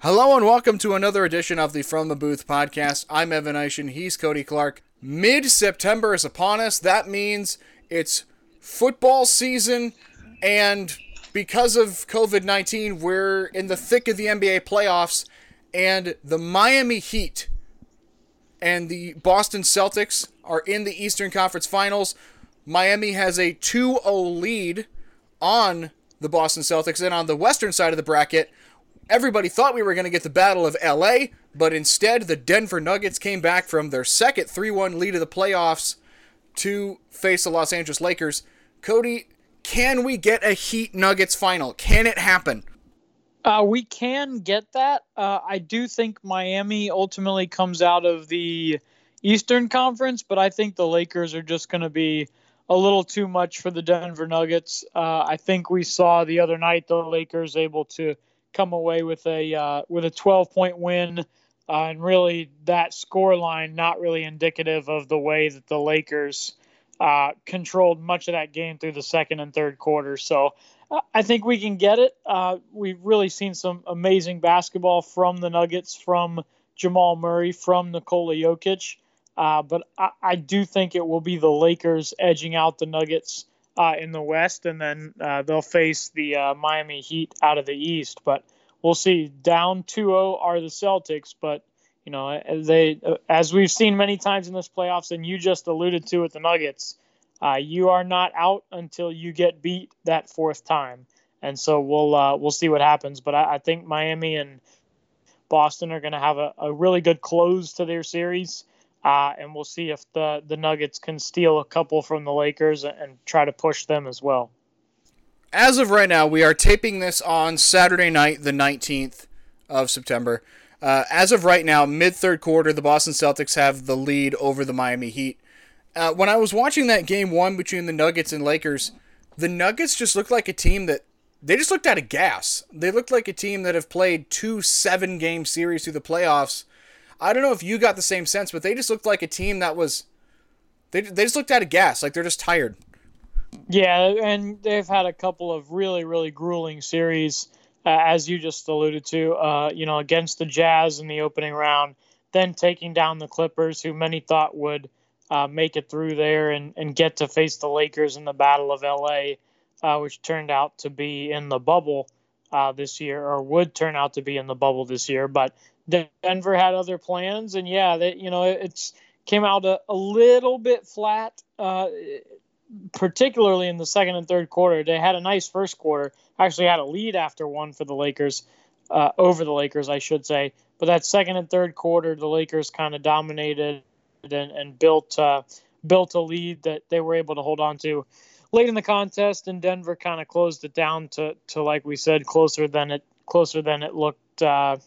Hello and welcome to another edition of the From the Booth podcast. I'm Evan Eishen. He's Cody Clark. Mid September is upon us. That means it's football season, and because of COVID 19, we're in the thick of the NBA playoffs, and the Miami Heat and the Boston Celtics are in the Eastern Conference Finals. Miami has a 2 0 lead on the Boston Celtics, and on the western side of the bracket, Everybody thought we were going to get the Battle of LA, but instead the Denver Nuggets came back from their second 3 1 lead of the playoffs to face the Los Angeles Lakers. Cody, can we get a Heat Nuggets final? Can it happen? Uh, we can get that. Uh, I do think Miami ultimately comes out of the Eastern Conference, but I think the Lakers are just going to be a little too much for the Denver Nuggets. Uh, I think we saw the other night the Lakers able to come away with a uh, with a 12 point win, uh, and really that score line not really indicative of the way that the Lakers uh, controlled much of that game through the second and third quarter. So uh, I think we can get it. Uh, we've really seen some amazing basketball from the Nuggets, from Jamal Murray, from Nikola Jokic. Uh, but I, I, do think it will be the Lakers edging out the Nuggets uh, in the West, and then uh, they'll face the uh, Miami Heat out of the East. But we'll see. Down 2-0 are the Celtics, but you know they, as we've seen many times in this playoffs, and you just alluded to with the Nuggets, uh, you are not out until you get beat that fourth time. And so we'll uh, we'll see what happens. But I, I think Miami and Boston are going to have a, a really good close to their series. Uh, and we'll see if the, the Nuggets can steal a couple from the Lakers and try to push them as well. As of right now, we are taping this on Saturday night, the 19th of September. Uh, as of right now, mid third quarter, the Boston Celtics have the lead over the Miami Heat. Uh, when I was watching that game one between the Nuggets and Lakers, the Nuggets just looked like a team that they just looked out of gas. They looked like a team that have played two seven game series through the playoffs I don't know if you got the same sense, but they just looked like a team that was they they just looked out of gas, like they're just tired. Yeah, and they've had a couple of really really grueling series, uh, as you just alluded to. Uh, you know, against the Jazz in the opening round, then taking down the Clippers, who many thought would uh, make it through there and and get to face the Lakers in the Battle of L.A., uh, which turned out to be in the bubble. Uh, this year, or would turn out to be in the bubble this year, but Denver had other plans, and yeah, that you know it's came out a, a little bit flat, uh, particularly in the second and third quarter. They had a nice first quarter, actually had a lead after one for the Lakers, uh, over the Lakers, I should say. But that second and third quarter, the Lakers kind of dominated and, and built uh, built a lead that they were able to hold on to late in the contest, and Denver kind of closed it down to, to like we said, closer than it closer than it looked uh,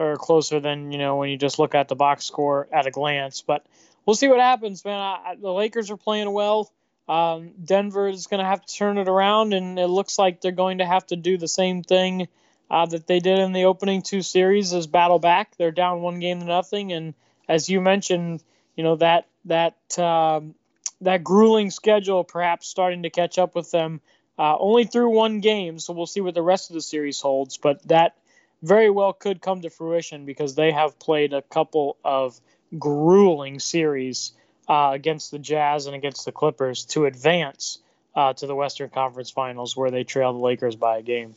or closer than you know when you just look at the box score at a glance. But we'll see what happens, man. I, the Lakers are playing well. Um, Denver is going to have to turn it around, and it looks like they're going to have to do the same thing uh, that they did in the opening two series is battle back. They're down one game to nothing, and as you mentioned, you know that that um, that grueling schedule perhaps starting to catch up with them. Uh, only through one game, so we'll see what the rest of the series holds. But that very well could come to fruition because they have played a couple of grueling series uh, against the Jazz and against the Clippers to advance uh, to the Western Conference Finals, where they trail the Lakers by a game.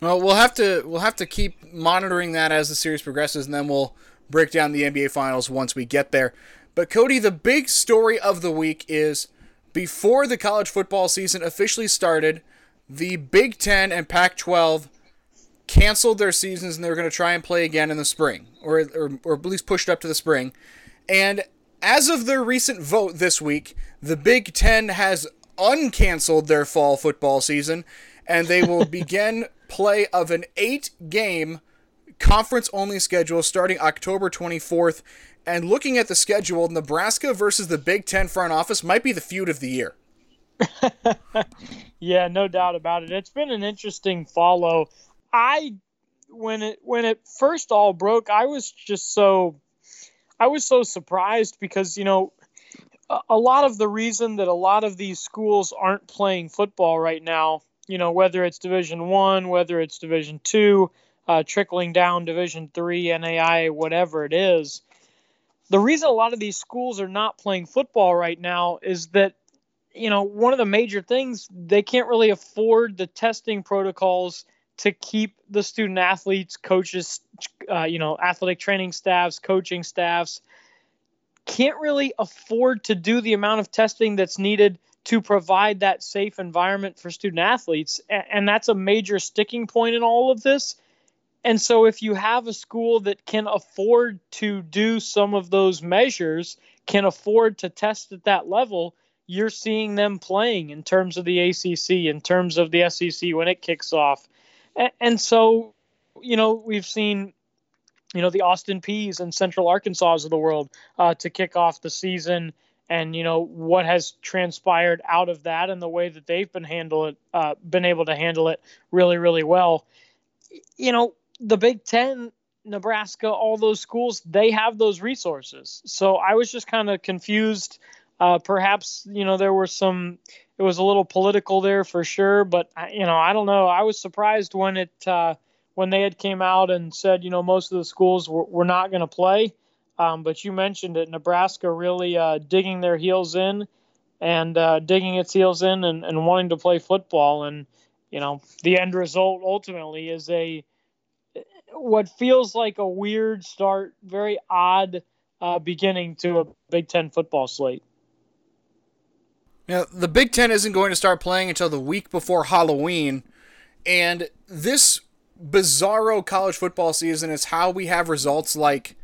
Well, we'll have to we'll have to keep monitoring that as the series progresses, and then we'll break down the NBA Finals once we get there. But Cody, the big story of the week is before the college football season officially started, the Big Ten and Pac-12 canceled their seasons and they were going to try and play again in the spring, or, or, or at least pushed up to the spring. And as of their recent vote this week, the Big Ten has uncanceled their fall football season, and they will begin play of an eight game conference only schedule starting October 24th. And looking at the schedule, Nebraska versus the Big Ten front office might be the feud of the year. yeah, no doubt about it. It's been an interesting follow I when it when it first all broke, I was just so I was so surprised because you know a, a lot of the reason that a lot of these schools aren't playing football right now, you know, whether it's Division One, whether it's Division Two, uh, trickling down Division three, NAI, whatever it is. The reason a lot of these schools are not playing football right now is that you know one of the major things they can't really afford the testing protocols to keep the student athletes, coaches, uh, you know, athletic training staffs, coaching staffs can't really afford to do the amount of testing that's needed to provide that safe environment for student athletes. And that's a major sticking point in all of this. And so, if you have a school that can afford to do some of those measures, can afford to test at that level, you're seeing them playing in terms of the ACC, in terms of the SEC when it kicks off. And so, you know, we've seen you know the Austin Peays and Central Arkansas of the world uh, to kick off the season, and you know what has transpired out of that and the way that they've been handle it, uh, been able to handle it really really well. You know the Big Ten, Nebraska, all those schools they have those resources. So I was just kind of confused. Uh, perhaps you know there were some. It was a little political there for sure, but you know I don't know. I was surprised when it uh, when they had came out and said, you know, most of the schools were, were not going to play. Um, but you mentioned it, Nebraska really uh, digging their heels in and uh, digging its heels in and, and wanting to play football. And, you know, the end result ultimately is a what feels like a weird start, very odd uh, beginning to a Big Ten football slate. Now, the Big Ten isn't going to start playing until the week before Halloween, and this bizarro college football season is how we have results like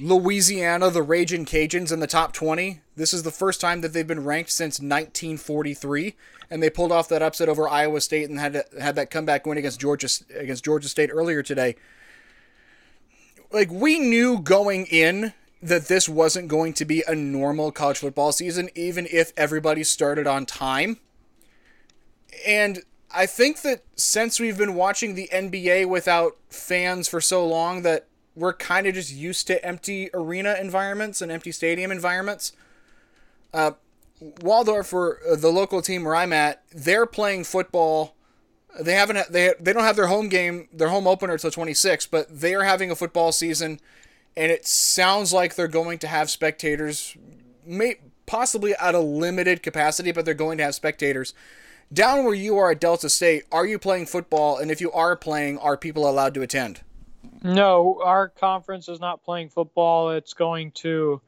Louisiana, the Raging Cajuns in the top 20. This is the first time that they've been ranked since 1943, and they pulled off that upset over Iowa State and had had that comeback win against Georgia against Georgia State earlier today. Like we knew going in that this wasn't going to be a normal college football season, even if everybody started on time. And I think that since we've been watching the NBA without fans for so long that we're kind of just used to empty arena environments and empty stadium environments. Uh, Waldorf, for uh, the local team where I'm at, they're playing football. They haven't they they don't have their home game, their home opener until 26, but they are having a football season, and it sounds like they're going to have spectators, may possibly at a limited capacity, but they're going to have spectators down where you are at Delta State, are you playing football? And if you are playing, are people allowed to attend? No, our conference is not playing football. It's going to,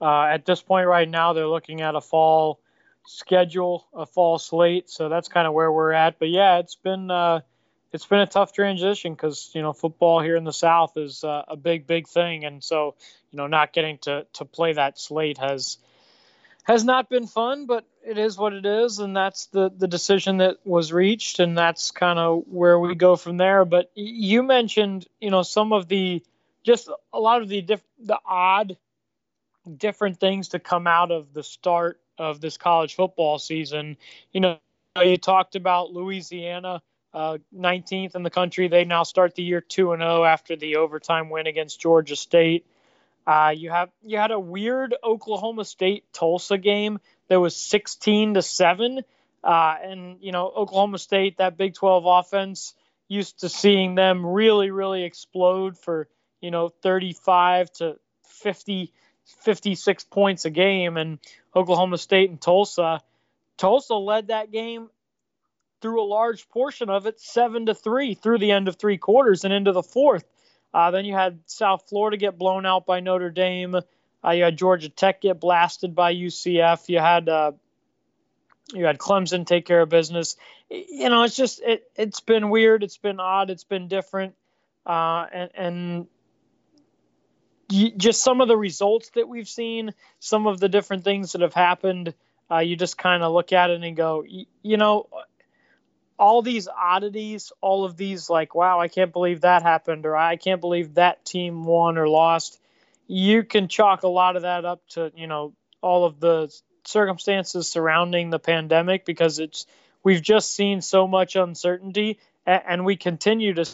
uh, at this point right now, they're looking at a fall schedule, a fall slate. So that's kind of where we're at. But yeah, it's been uh, it's been a tough transition because you know football here in the South is uh, a big, big thing, and so you know not getting to to play that slate has has not been fun, but it is what it is, and that's the the decision that was reached, and that's kind of where we go from there. But you mentioned, you know, some of the just a lot of the diff, the odd different things to come out of the start of this college football season. You know, you talked about Louisiana, uh, 19th in the country. They now start the year 2 and 0 after the overtime win against Georgia State. Uh, you have you had a weird Oklahoma State Tulsa game that was 16 to seven, uh, and you know Oklahoma State that Big 12 offense used to seeing them really really explode for you know 35 to 50 56 points a game and Oklahoma State and Tulsa Tulsa led that game through a large portion of it 7 to 3 through the end of three quarters and into the fourth uh, then you had South Florida get blown out by Notre Dame. Uh, you had Georgia Tech get blasted by UCF. You had uh, you had Clemson take care of business. You know, it's just it it's been weird. It's been odd. It's been different, uh, and and you, just some of the results that we've seen, some of the different things that have happened. Uh, you just kind of look at it and go, you know, all these oddities, all of these like, wow, I can't believe that happened, or I can't believe that team won or lost. You can chalk a lot of that up to you know all of the circumstances surrounding the pandemic because it's we've just seen so much uncertainty, and we continue to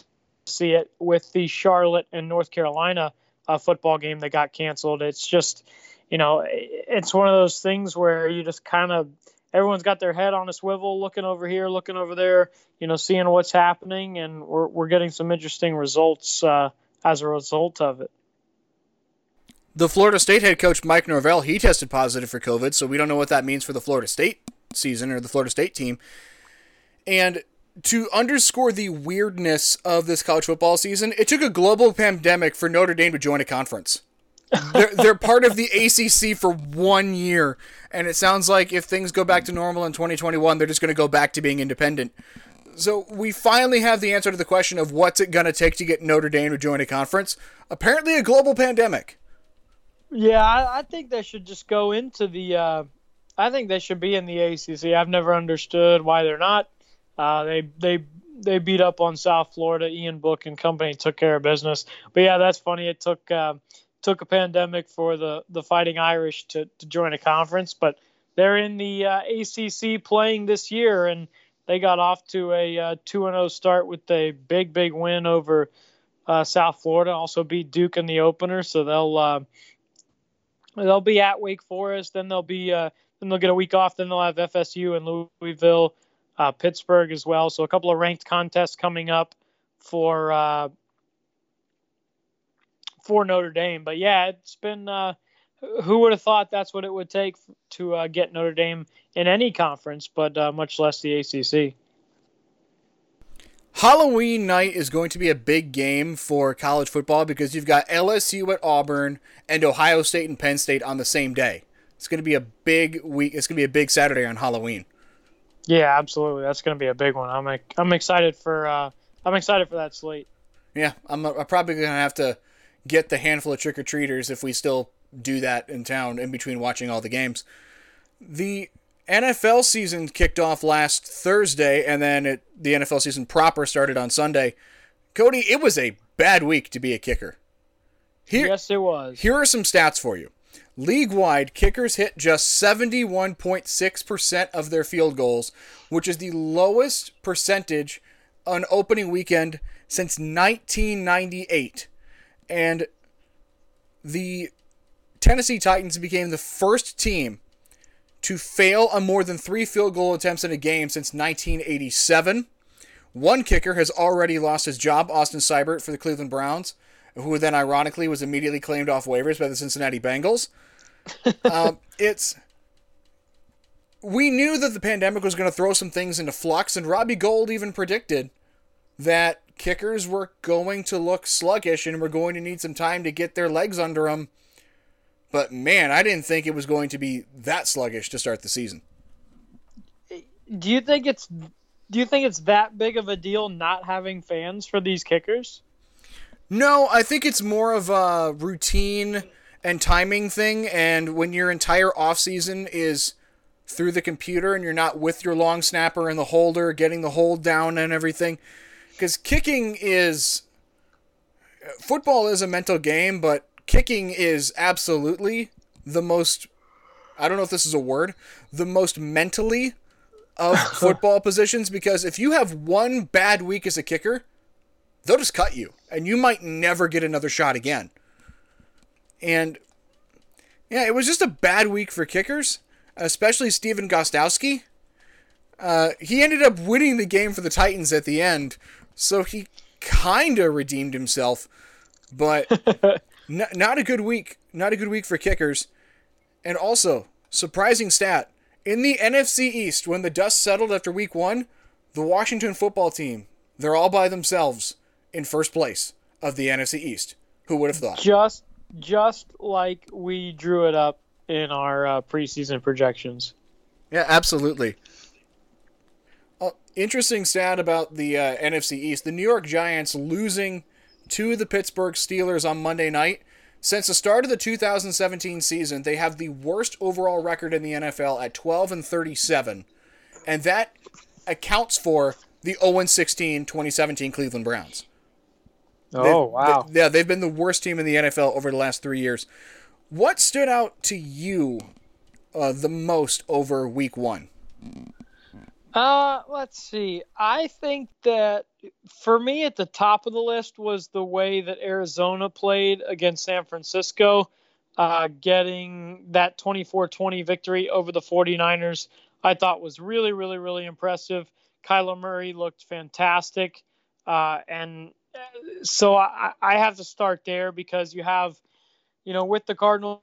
see it with the Charlotte and North Carolina uh, football game that got canceled. It's just, you know, it's one of those things where you just kind of everyone's got their head on a swivel, looking over here, looking over there, you know, seeing what's happening, and we're we're getting some interesting results uh, as a result of it. The Florida State head coach Mike Norvell he tested positive for COVID, so we don't know what that means for the Florida State season or the Florida State team. And to underscore the weirdness of this college football season, it took a global pandemic for Notre Dame to join a conference. They're, they're part of the ACC for one year, and it sounds like if things go back to normal in 2021, they're just going to go back to being independent. So we finally have the answer to the question of what's it going to take to get Notre Dame to join a conference. Apparently, a global pandemic. Yeah, I, I think they should just go into the. Uh, I think they should be in the ACC. I've never understood why they're not. Uh, they they they beat up on South Florida. Ian Book and company took care of business. But yeah, that's funny. It took uh, took a pandemic for the the Fighting Irish to to join a conference, but they're in the uh, ACC playing this year, and they got off to a uh, two and zero oh start with a big big win over uh, South Florida. Also beat Duke in the opener, so they'll uh, they'll be at Wake Forest. Then they'll be then they'll get a week off. Then they'll have FSU and Louisville uh, Pittsburgh as well. So a couple of ranked contests coming up for uh, for Notre Dame. But yeah, it's been. Uh, who would have thought that's what it would take to uh, get Notre Dame in any conference, but uh, much less the ACC. Halloween night is going to be a big game for college football because you've got LSU at Auburn and Ohio State and Penn State on the same day. It's going to be a big week. It's going to be a big Saturday on Halloween. Yeah, absolutely. That's going to be a big one. I'm I'm excited for uh, I'm excited for that slate. Yeah, I'm, I'm probably going to have to get the handful of trick or treaters if we still do that in town in between watching all the games. The NFL season kicked off last Thursday, and then it, the NFL season proper started on Sunday. Cody, it was a bad week to be a kicker. Here, yes, it was. Here are some stats for you. League wide, kickers hit just 71.6% of their field goals, which is the lowest percentage on opening weekend since 1998. And the Tennessee Titans became the first team to fail on more than three field goal attempts in a game since 1987. One kicker has already lost his job, Austin Seibert, for the Cleveland Browns, who then ironically was immediately claimed off waivers by the Cincinnati Bengals um, it's we knew that the pandemic was going to throw some things into flux, and Robbie Gould even predicted that kickers were going to look sluggish and were going to need some time to get their legs under them. But man, I didn't think it was going to be that sluggish to start the season. Do you think it's do you think it's that big of a deal not having fans for these kickers? No, I think it's more of a routine and timing thing. And when your entire off season is through the computer and you're not with your long snapper and the holder, getting the hold down and everything, because kicking is football is a mental game, but kicking is absolutely the most. I don't know if this is a word. The most mentally of football positions because if you have one bad week as a kicker, they'll just cut you and you might never get another shot again. And yeah, it was just a bad week for kickers, especially Stephen Gostkowski. Uh, he ended up winning the game for the Titans at the end, so he kind of redeemed himself, but n- not a good week. Not a good week for kickers. And also, surprising stat in the NFC East, when the dust settled after week one, the Washington football team, they're all by themselves in first place of the NFC East. Who would have thought? Just just like we drew it up in our uh, preseason projections. Yeah, absolutely. Interesting stat about the uh, NFC East: the New York Giants losing to the Pittsburgh Steelers on Monday night. Since the start of the 2017 season, they have the worst overall record in the NFL at 12 and 37, and that accounts for the 0 16 2017 Cleveland Browns. Oh they've, wow! They, yeah, they've been the worst team in the NFL over the last three years. What stood out to you uh, the most over Week One? Uh, let's see. I think that for me, at the top of the list was the way that Arizona played against San Francisco, uh, getting that 24 20 victory over the 49ers. I thought was really, really, really impressive. Kyler Murray looked fantastic. Uh, and uh, so I, I have to start there because you have, you know, with the Cardinals,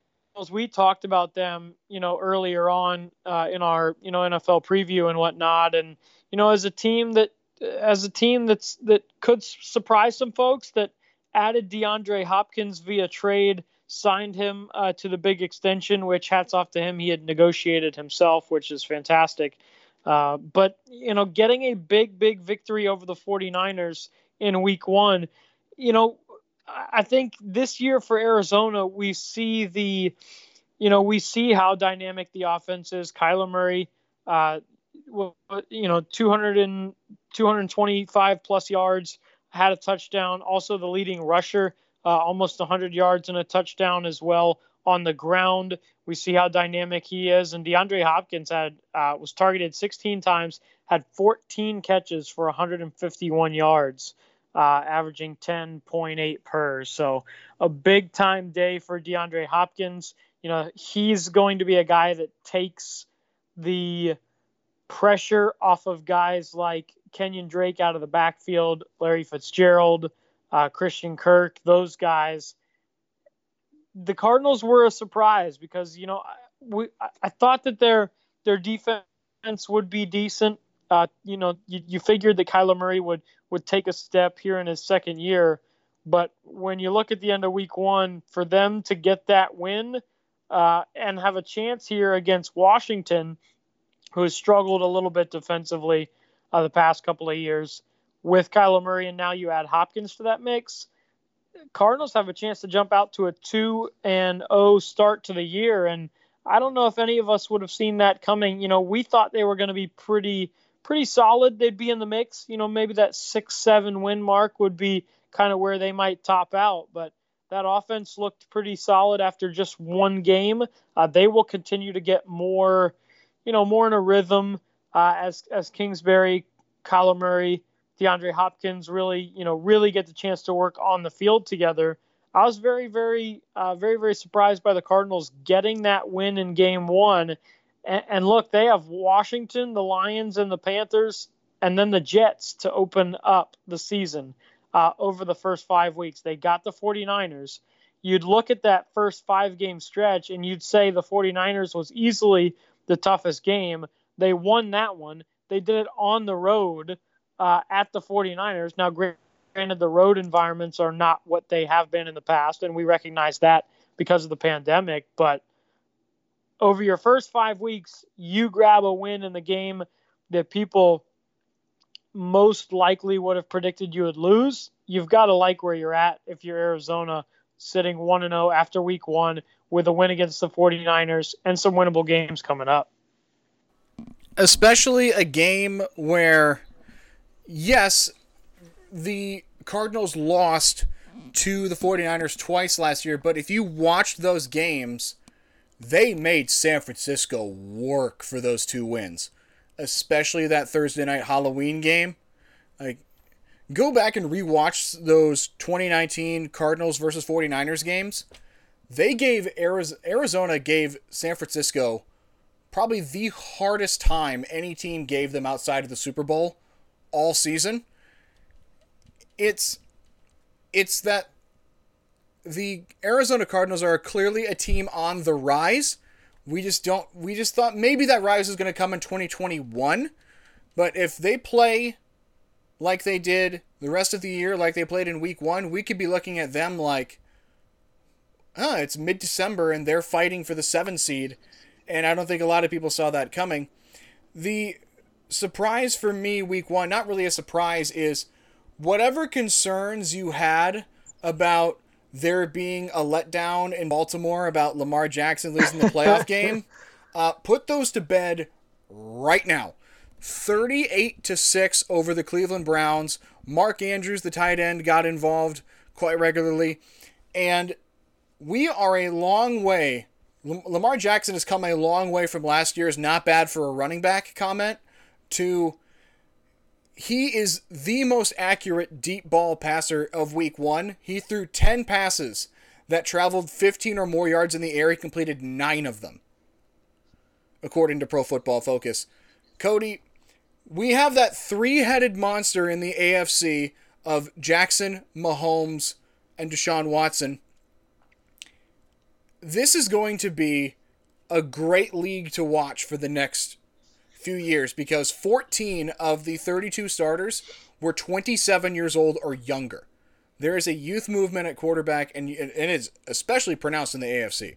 we talked about them, you know, earlier on uh, in our, you know, NFL preview and whatnot. And, you know, as a team that, as a team that's, that could surprise some folks that added DeAndre Hopkins via trade signed him uh, to the big extension, which hats off to him. He had negotiated himself, which is fantastic. Uh, but, you know, getting a big, big victory over the 49ers in week one, you know, I think this year for Arizona, we see the, you know, we see how dynamic the offense is. Kyler Murray, uh, you know, 200 and 225 plus yards, had a touchdown. Also, the leading rusher uh, almost 100 yards and a touchdown as well on the ground. We see how dynamic he is. And DeAndre Hopkins had uh, was targeted 16 times, had 14 catches for 151 yards, uh, averaging 10.8 per. So a big time day for DeAndre Hopkins. You know he's going to be a guy that takes the pressure off of guys like Kenyan Drake out of the backfield, Larry Fitzgerald uh, Christian Kirk, those guys. The Cardinals were a surprise because you know we I thought that their their defense would be decent. Uh, you know, you, you figured that Kyler Murray would would take a step here in his second year, but when you look at the end of Week One, for them to get that win uh, and have a chance here against Washington, who has struggled a little bit defensively uh, the past couple of years, with Kyler Murray, and now you add Hopkins to that mix. Cardinals have a chance to jump out to a two and O start to the year, and I don't know if any of us would have seen that coming. You know, we thought they were going to be pretty pretty solid. They'd be in the mix. You know, maybe that six seven win mark would be kind of where they might top out, but that offense looked pretty solid after just one game. Uh, they will continue to get more, you know, more in a rhythm uh, as as Kingsbury, Kyler Murray DeAndre Hopkins really, you know, really get the chance to work on the field together. I was very, very, uh, very, very surprised by the Cardinals getting that win in Game One. And, and look, they have Washington, the Lions, and the Panthers, and then the Jets to open up the season uh, over the first five weeks. They got the 49ers. You'd look at that first five game stretch and you'd say the 49ers was easily the toughest game. They won that one. They did it on the road uh, at the 49ers. Now, granted, the road environments are not what they have been in the past, and we recognize that because of the pandemic. But over your first five weeks, you grab a win in the game that people most likely would have predicted you would lose. You've got to like where you're at if you're Arizona sitting 1 0 after week one with a win against the 49ers and some winnable games coming up. Especially a game where yes, the Cardinals lost to the 49ers twice last year, but if you watched those games, they made San Francisco work for those two wins, especially that Thursday night Halloween game. Like, go back and rewatch those 2019 Cardinals versus 49ers games. They gave Arizona gave San Francisco probably the hardest time any team gave them outside of the Super Bowl all season. It's it's that the Arizona Cardinals are clearly a team on the rise. We just don't we just thought maybe that rise is going to come in 2021. But if they play like they did the rest of the year like they played in week 1, we could be looking at them like oh, it's mid-December and they're fighting for the 7 seed. And I don't think a lot of people saw that coming. The surprise for me week one, not really a surprise, is whatever concerns you had about there being a letdown in Baltimore about Lamar Jackson losing the playoff game, uh, put those to bed right now. 38 to 6 over the Cleveland Browns. Mark Andrews, the tight end, got involved quite regularly. And we are a long way. Lamar Jackson has come a long way from last year's not bad for a running back comment to he is the most accurate deep ball passer of week one. He threw 10 passes that traveled 15 or more yards in the air. He completed nine of them. according to Pro Football Focus. Cody, we have that three headed monster in the AFC of Jackson, Mahomes, and Deshaun Watson. This is going to be a great league to watch for the next few years because 14 of the 32 starters were 27 years old or younger. There is a youth movement at quarterback, and, and it's especially pronounced in the AFC.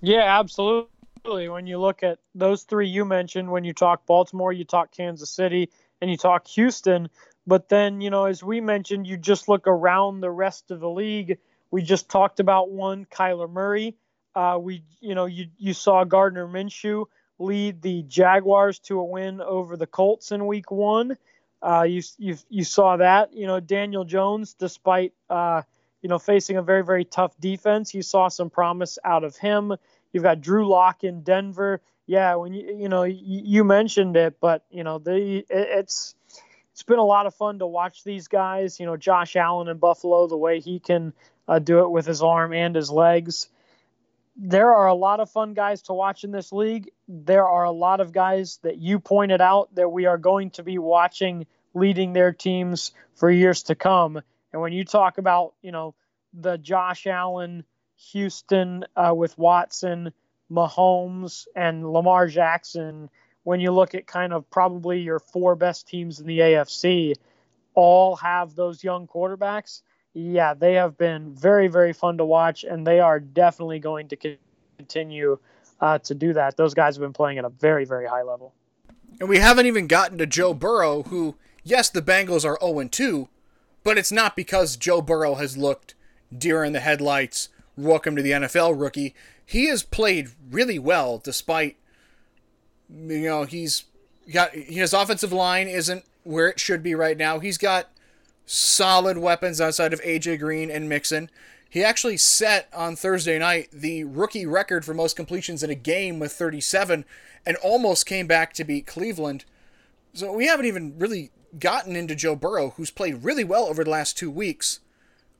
Yeah, absolutely. When you look at those three you mentioned, when you talk Baltimore, you talk Kansas City, and you talk Houston. But then, you know, as we mentioned, you just look around the rest of the league. We just talked about one, Kyler Murray. Uh, we, you know, you you saw Gardner Minshew lead the Jaguars to a win over the Colts in Week One. Uh, you you you saw that. You know, Daniel Jones, despite uh, you know facing a very very tough defense, you saw some promise out of him. You've got Drew Lock in Denver. Yeah, when you you know you, you mentioned it, but you know the it, it's it's been a lot of fun to watch these guys. You know, Josh Allen in Buffalo, the way he can uh, do it with his arm and his legs there are a lot of fun guys to watch in this league. There are a lot of guys that you pointed out that we are going to be watching leading their teams for years to come. And when you talk about, you know, the Josh Allen, Houston uh, with Watson, Mahomes, and Lamar Jackson, when you look at kind of probably your four best teams in the AFC, all have those young quarterbacks yeah, they have been very, very fun to watch, and they are definitely going to continue uh, to do that. Those guys have been playing at a very, very high level. And we haven't even gotten to Joe Burrow, who, yes, the Bengals are 0 2, but it's not because Joe Burrow has looked deer in the headlights, welcome to the NFL rookie. He has played really well despite, you know, he's got his offensive line isn't where it should be right now. He's got solid weapons outside of AJ Green and Mixon. He actually set on Thursday night the rookie record for most completions in a game with 37 and almost came back to beat Cleveland. So we haven't even really gotten into Joe Burrow, who's played really well over the last two weeks.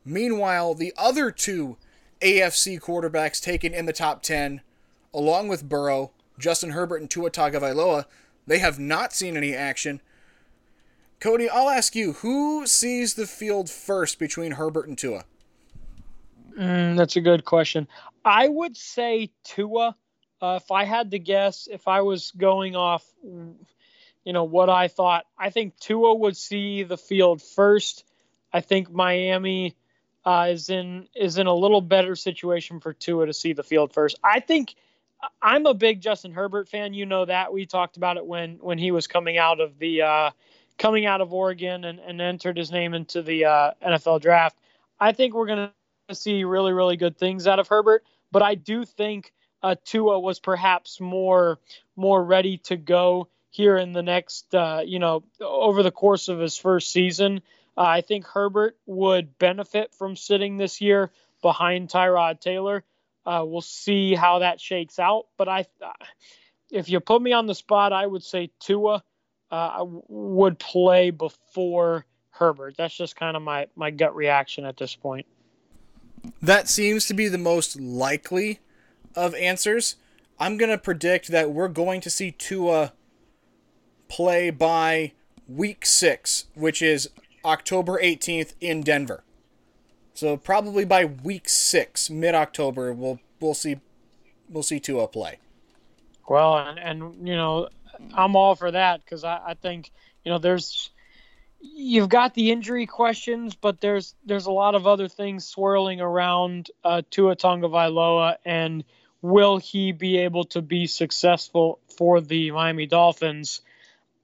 Meanwhile, the other two AFC quarterbacks taken in the top 10, along with Burrow, Justin Herbert and Tua Tagovailoa, they have not seen any action Cody, I'll ask you, who sees the field first between Herbert and Tua? Mm, that's a good question. I would say Tua. Uh, if I had to guess, if I was going off, you know, what I thought, I think Tua would see the field first. I think Miami uh, is in is in a little better situation for Tua to see the field first. I think I'm a big Justin Herbert fan. You know that we talked about it when when he was coming out of the uh, coming out of Oregon and, and entered his name into the uh, NFL draft. I think we're going to see really, really good things out of Herbert. But I do think uh, Tua was perhaps more more ready to go here in the next, uh, you know, over the course of his first season. Uh, I think Herbert would benefit from sitting this year behind Tyrod Taylor. Uh, we'll see how that shakes out. But I, if you put me on the spot, I would say Tua uh, would play before Herbert. That's just kind of my, my gut reaction at this point. That seems to be the most likely of answers. I'm going to predict that we're going to see Tua play by week six, which is October 18th in Denver. So probably by week six, mid October, we'll we'll see we'll see Tua play. Well, and, and you know, I'm all for that because I, I think you know there's you've got the injury questions, but there's there's a lot of other things swirling around uh, Tua Tagovailoa, and will he be able to be successful for the Miami Dolphins?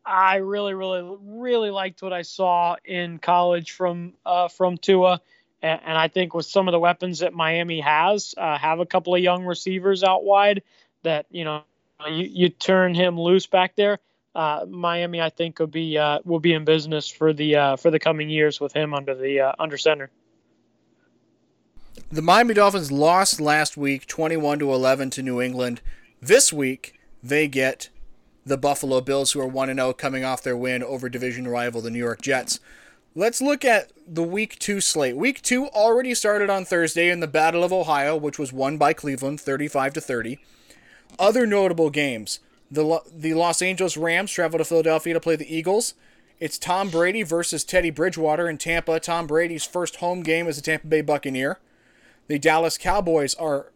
I really, really, really liked what I saw in college from uh, from Tua, and, and, I think with some of the weapons that Miami has, uh, have a couple of young receivers out wide that you know you, you turn him loose back there. Uh, Miami, I think, will be uh, will be in business for the uh, for the coming years with him under the uh, under center. The Miami Dolphins lost last week, twenty-one to eleven to New England. This week, they get the Buffalo Bills, who are one and zero, oh, coming off their win over division rival the New York Jets. Let's look at the Week Two slate. Week Two already started on Thursday in the Battle of Ohio, which was won by Cleveland, thirty-five to thirty. Other notable games The, the Los Angeles Rams travel to Philadelphia to play the Eagles. It's Tom Brady versus Teddy Bridgewater in Tampa. Tom Brady's first home game as a Tampa Bay Buccaneer. The Dallas Cowboys are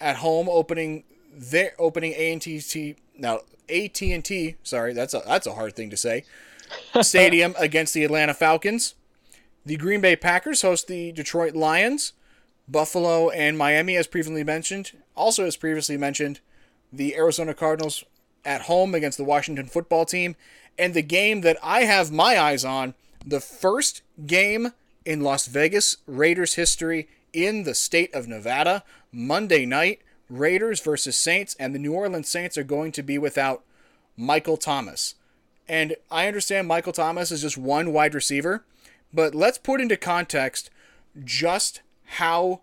at home opening their opening AT&T now AT&T, sorry, that's a that's a hard thing to say. Stadium against the Atlanta Falcons. The Green Bay Packers host the Detroit Lions. Buffalo and Miami, as previously mentioned. Also, as previously mentioned, the Arizona Cardinals at home against the Washington football team. And the game that I have my eyes on, the first game in Las Vegas Raiders history in the state of Nevada, Monday night, Raiders versus Saints, and the New Orleans Saints are going to be without Michael Thomas. And I understand Michael Thomas is just one wide receiver, but let's put into context just how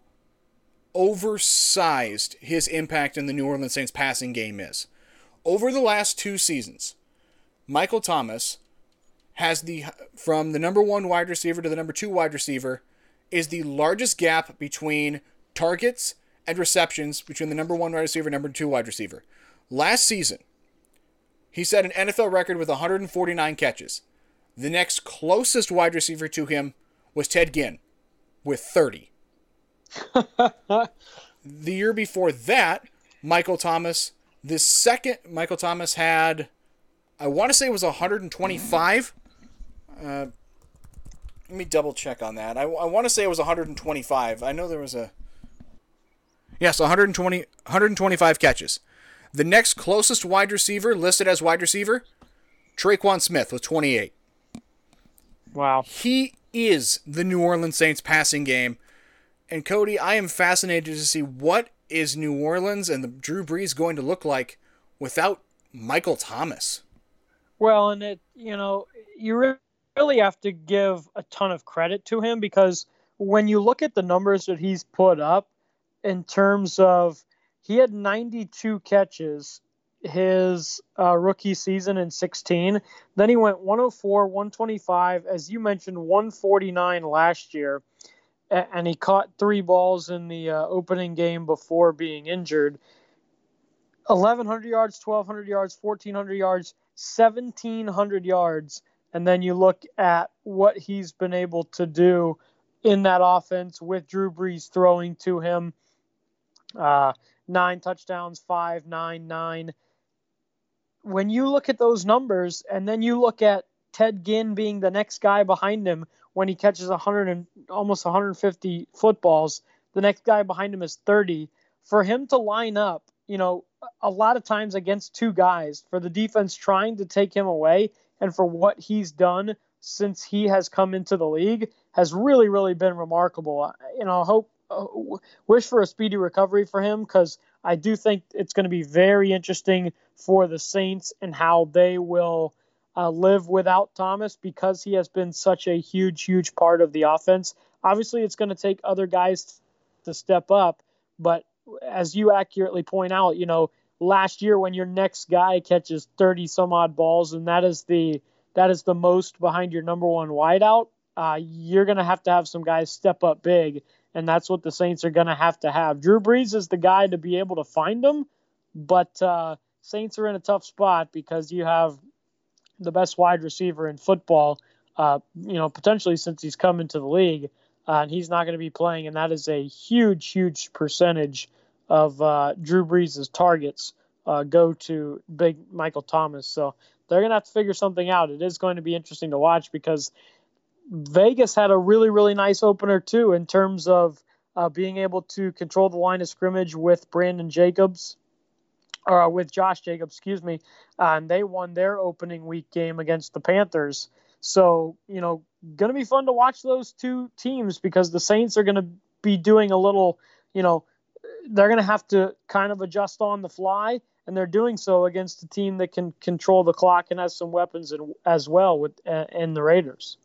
oversized his impact in the New Orleans Saints passing game is. Over the last two seasons, Michael Thomas has the from the number 1 wide receiver to the number 2 wide receiver is the largest gap between targets and receptions between the number 1 wide receiver and number 2 wide receiver. Last season, he set an NFL record with 149 catches. The next closest wide receiver to him was Ted Ginn with 30. the year before that, Michael Thomas, the second Michael Thomas had, I want to say it was 125. Uh, let me double check on that. I, I want to say it was 125. I know there was a. Yes, 120, 125 catches. The next closest wide receiver listed as wide receiver, Tre'Quan Smith with 28. Wow. He is the New Orleans Saints passing game. And Cody, I am fascinated to see what is New Orleans and the Drew Brees going to look like without Michael Thomas. Well, and it, you know, you really have to give a ton of credit to him because when you look at the numbers that he's put up in terms of he had 92 catches his uh, rookie season in 16. Then he went 104, 125, as you mentioned, 149 last year. And he caught three balls in the uh, opening game before being injured. 1,100 yards, 1,200 yards, 1,400 yards, 1,700 yards. And then you look at what he's been able to do in that offense with Drew Brees throwing to him. Uh, nine touchdowns, five, nine, nine. When you look at those numbers, and then you look at Ted Ginn being the next guy behind him when he catches 100 and almost 150 footballs, the next guy behind him is 30. For him to line up, you know, a lot of times against two guys, for the defense trying to take him away, and for what he's done since he has come into the league has really, really been remarkable. You know, hope uh, wish for a speedy recovery for him because I do think it's going to be very interesting for the Saints and how they will uh, live without Thomas because he has been such a huge, huge part of the offense. Obviously, it's going to take other guys to step up, but as you accurately point out, you know, last year when your next guy catches 30 some odd balls and that is the that is the most behind your number one wideout, uh, you're going to have to have some guys step up big and that's what the Saints are going to have to have. Drew Brees is the guy to be able to find them, but uh, Saints are in a tough spot because you have the best wide receiver in football, uh, you know, potentially since he's come into the league, uh, and he's not going to be playing, and that is a huge, huge percentage of uh, Drew Brees' targets uh, go to big Michael Thomas. So they're going to have to figure something out. It is going to be interesting to watch because Vegas had a really, really nice opener too in terms of uh, being able to control the line of scrimmage with Brandon Jacobs, or uh, with Josh Jacobs, excuse me, uh, and they won their opening week game against the Panthers. So you know, going to be fun to watch those two teams because the Saints are going to be doing a little, you know, they're going to have to kind of adjust on the fly, and they're doing so against a team that can control the clock and has some weapons as well with uh, in the Raiders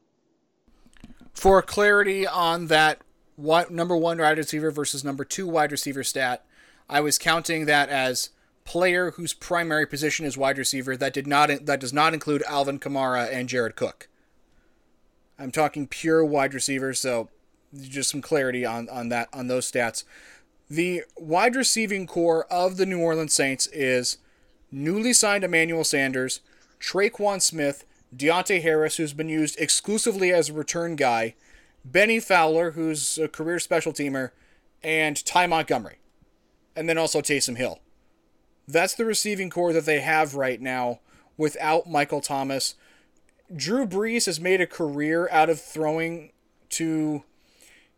for clarity on that what number one wide receiver versus number two wide receiver stat, I was counting that as player whose primary position is wide receiver. That did not that does not include Alvin Kamara and Jared Cook. I'm talking pure wide receivers, so just some clarity on, on that on those stats. The wide receiving core of the New Orleans Saints is newly signed Emmanuel Sanders, Tre'Quan Smith, Deonte Harris, who's been used exclusively as a return guy, Bennie Fowler, who's a career special teamer, and Ty Montgomery. And then also Taysom Hill. That's the receiving core that they have right now without Michael Thomas. Drew Brees has made a career out of throwing to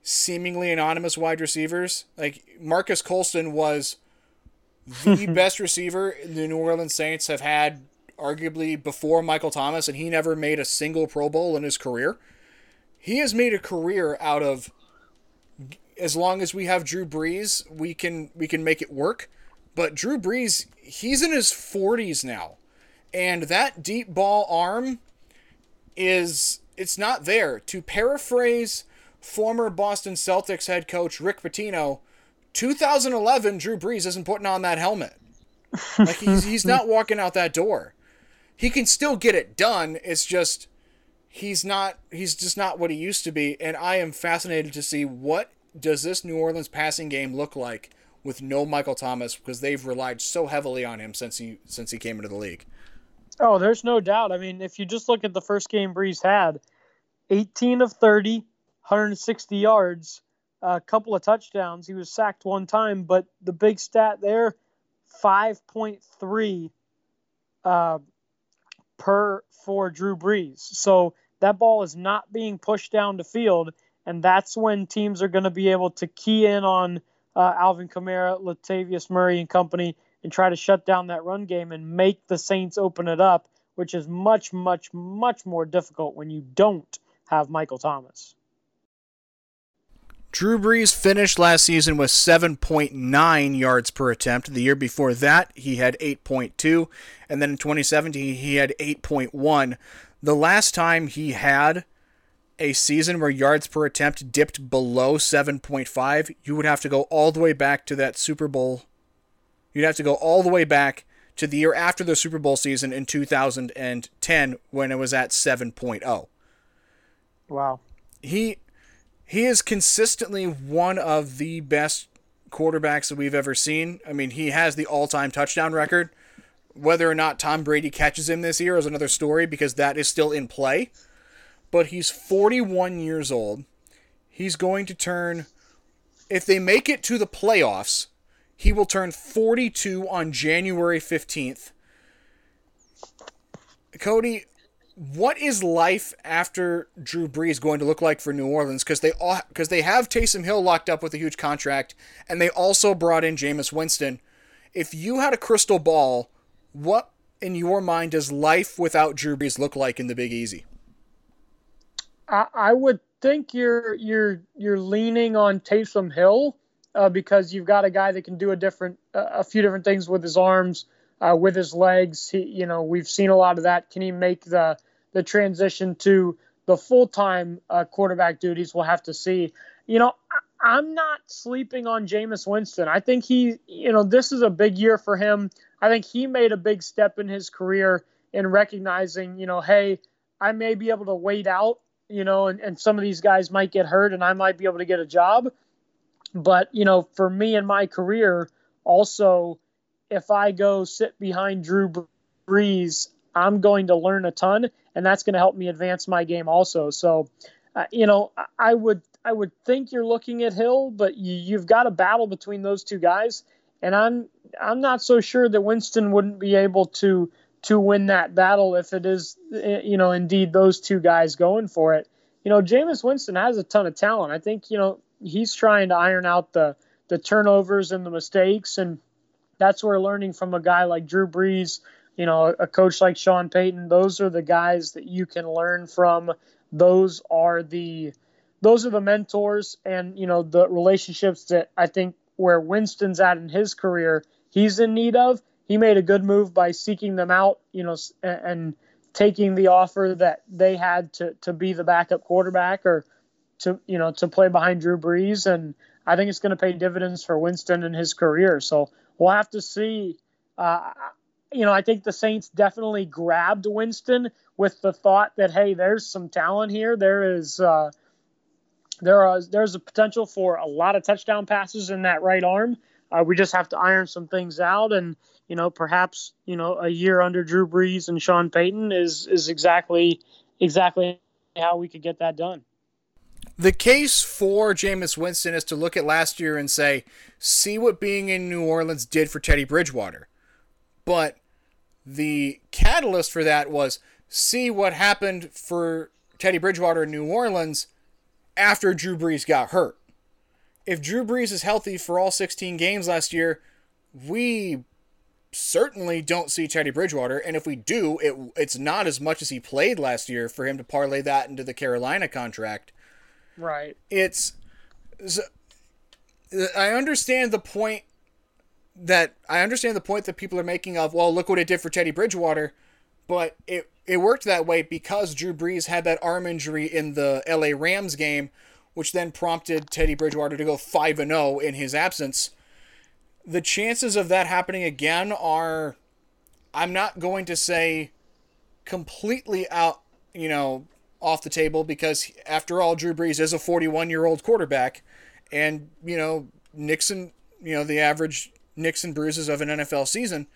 seemingly anonymous wide receivers. Like Marques Colston was the best receiver the New Orleans Saints have had arguably before Michael Thomas, and he never made a single Pro Bowl in his career. He has made a career out of as long as we have Drew Brees, we can we can make it work. But Drew Brees, he's in his 40s now. And that deep ball arm is it's not there. To paraphrase former Boston Celtics head coach Rick Pitino, 2011 Drew Brees isn't putting on that helmet. Like he's he's not walking out that door. He can still get it done. It's just he's not he's just not what he used to be and I am fascinated to see what does this New Orleans passing game look like with no Michael Thomas because they've relied so heavily on him since he since he came into the league. Oh, there's no doubt. I mean, if you just look at the first game Brees had, 18 of 30, 160 yards, a couple of touchdowns. He was sacked one time, but the big stat there, 5.3 uh, per for Drew Brees. So that ball is not being pushed down the field, and that's when teams are going to be able to key in on uh, Alvin Kamara, Latavius Murray, and company and try to shut down that run game and make the Saints open it up, which is much, much, much more difficult when you don't have Michael Thomas. Drew Brees finished last season with 7.9 yards per attempt. The year before that, he had 8.2. And then in 2017, he had 8.1. The last time he had a season where yards per attempt dipped below 7.5, you would have to go all the way back to that Super Bowl. You'd have to go all the way back to the year after the Super Bowl season in 2010 when it was at 7.0. Wow. He he is consistently one of the best quarterbacks that we've ever seen. I mean, he has the all-time touchdown record. Whether or not Tom Brady catches him this year is another story because that is still in play but he's 41 years old. He's going to turn, if they make it to the playoffs, he will turn 42 on January 15th. Cody, what is life after Drew Brees going to look like for New Orleans? Because they because they have Taysom Hill locked up with a huge contract, and they also brought in Jameis Winston. If you had a crystal ball, what in your mind does life without Drew Brees look like in the Big Easy? I, would think you're you're you're leaning on Taysom Hill uh, because you've got a guy that can do a different uh, a few different things with his arms, uh, with his legs. He, you know, we've seen a lot of that. Can he make the the transition to the full time uh, quarterback duties? We'll have to see. You know, I, I'm not sleeping on Jameis Winston. I think he, you know, this is a big year for him. I think he made a big step in his career in recognizing, you know, hey, I may be able to wait out you know, and, and some of these guys might get hurt and I might be able to get a job. But, you know, for me in my career, also, if I go sit behind Drew Brees, I'm going to learn a ton, and that's going to help me advance my game also. So, uh, you know, I would I would think you're looking at Hill, but you, you've got a battle between those two guys, and I'm I'm not so sure that Winston wouldn't be able to to win that battle if it is, eh, you know, indeed those two guys going for it. You know, Jameis Winston has a ton of talent. I think, you know, he's trying to iron out the the turnovers and the mistakes, and that's where learning from a guy like Drew Brees, you know, a coach like Sean Payton, those are the guys that you can learn from. Those are the those are the mentors and you know the relationships that I think where Winston's at in his career, he's in need of he made a good move by seeking them out, you know, and taking the offer that they had to to be the backup quarterback or to you know to play behind Drew Brees, and I think it's going to pay dividends for Winston in his career. So we'll have to see. Uh, you know, I think the Saints definitely grabbed Winston with the thought that hey, there's some talent here. There is uh, there are there's a potential for a lot of touchdown passes in that right arm. Uh, we just have to iron some things out, and you know, perhaps you know, a year under Drew Brees and Sean Payton is is exactly exactly how we could get that done. The case for Jameis Winston is to look at last year and say, see what being in New Orleans did for Teddy Bridgewater. But the catalyst for that was see what happened for Teddy Bridgewater in New Orleans after Drew Brees got hurt. If Drew Brees is healthy for all 16 games last year, we certainly don't see Teddy Bridgewater. And if we do, it it's not as much as he played last year for him to parlay that into the Carolina contract. Right. It's. I understand the point that I understand the point that people are making of well, look what it did for Teddy Bridgewater, but it it worked that way because Drew Brees had that arm injury in the LA Rams game, which then prompted Teddy Bridgewater to go 5 and 0 in his absence. The chances of that happening again are I'm not going to say completely out, you know, off the table because after all Drew Brees is a 41-year-old quarterback and, you know, Nixon, you know, the average and bruises of an NFL season.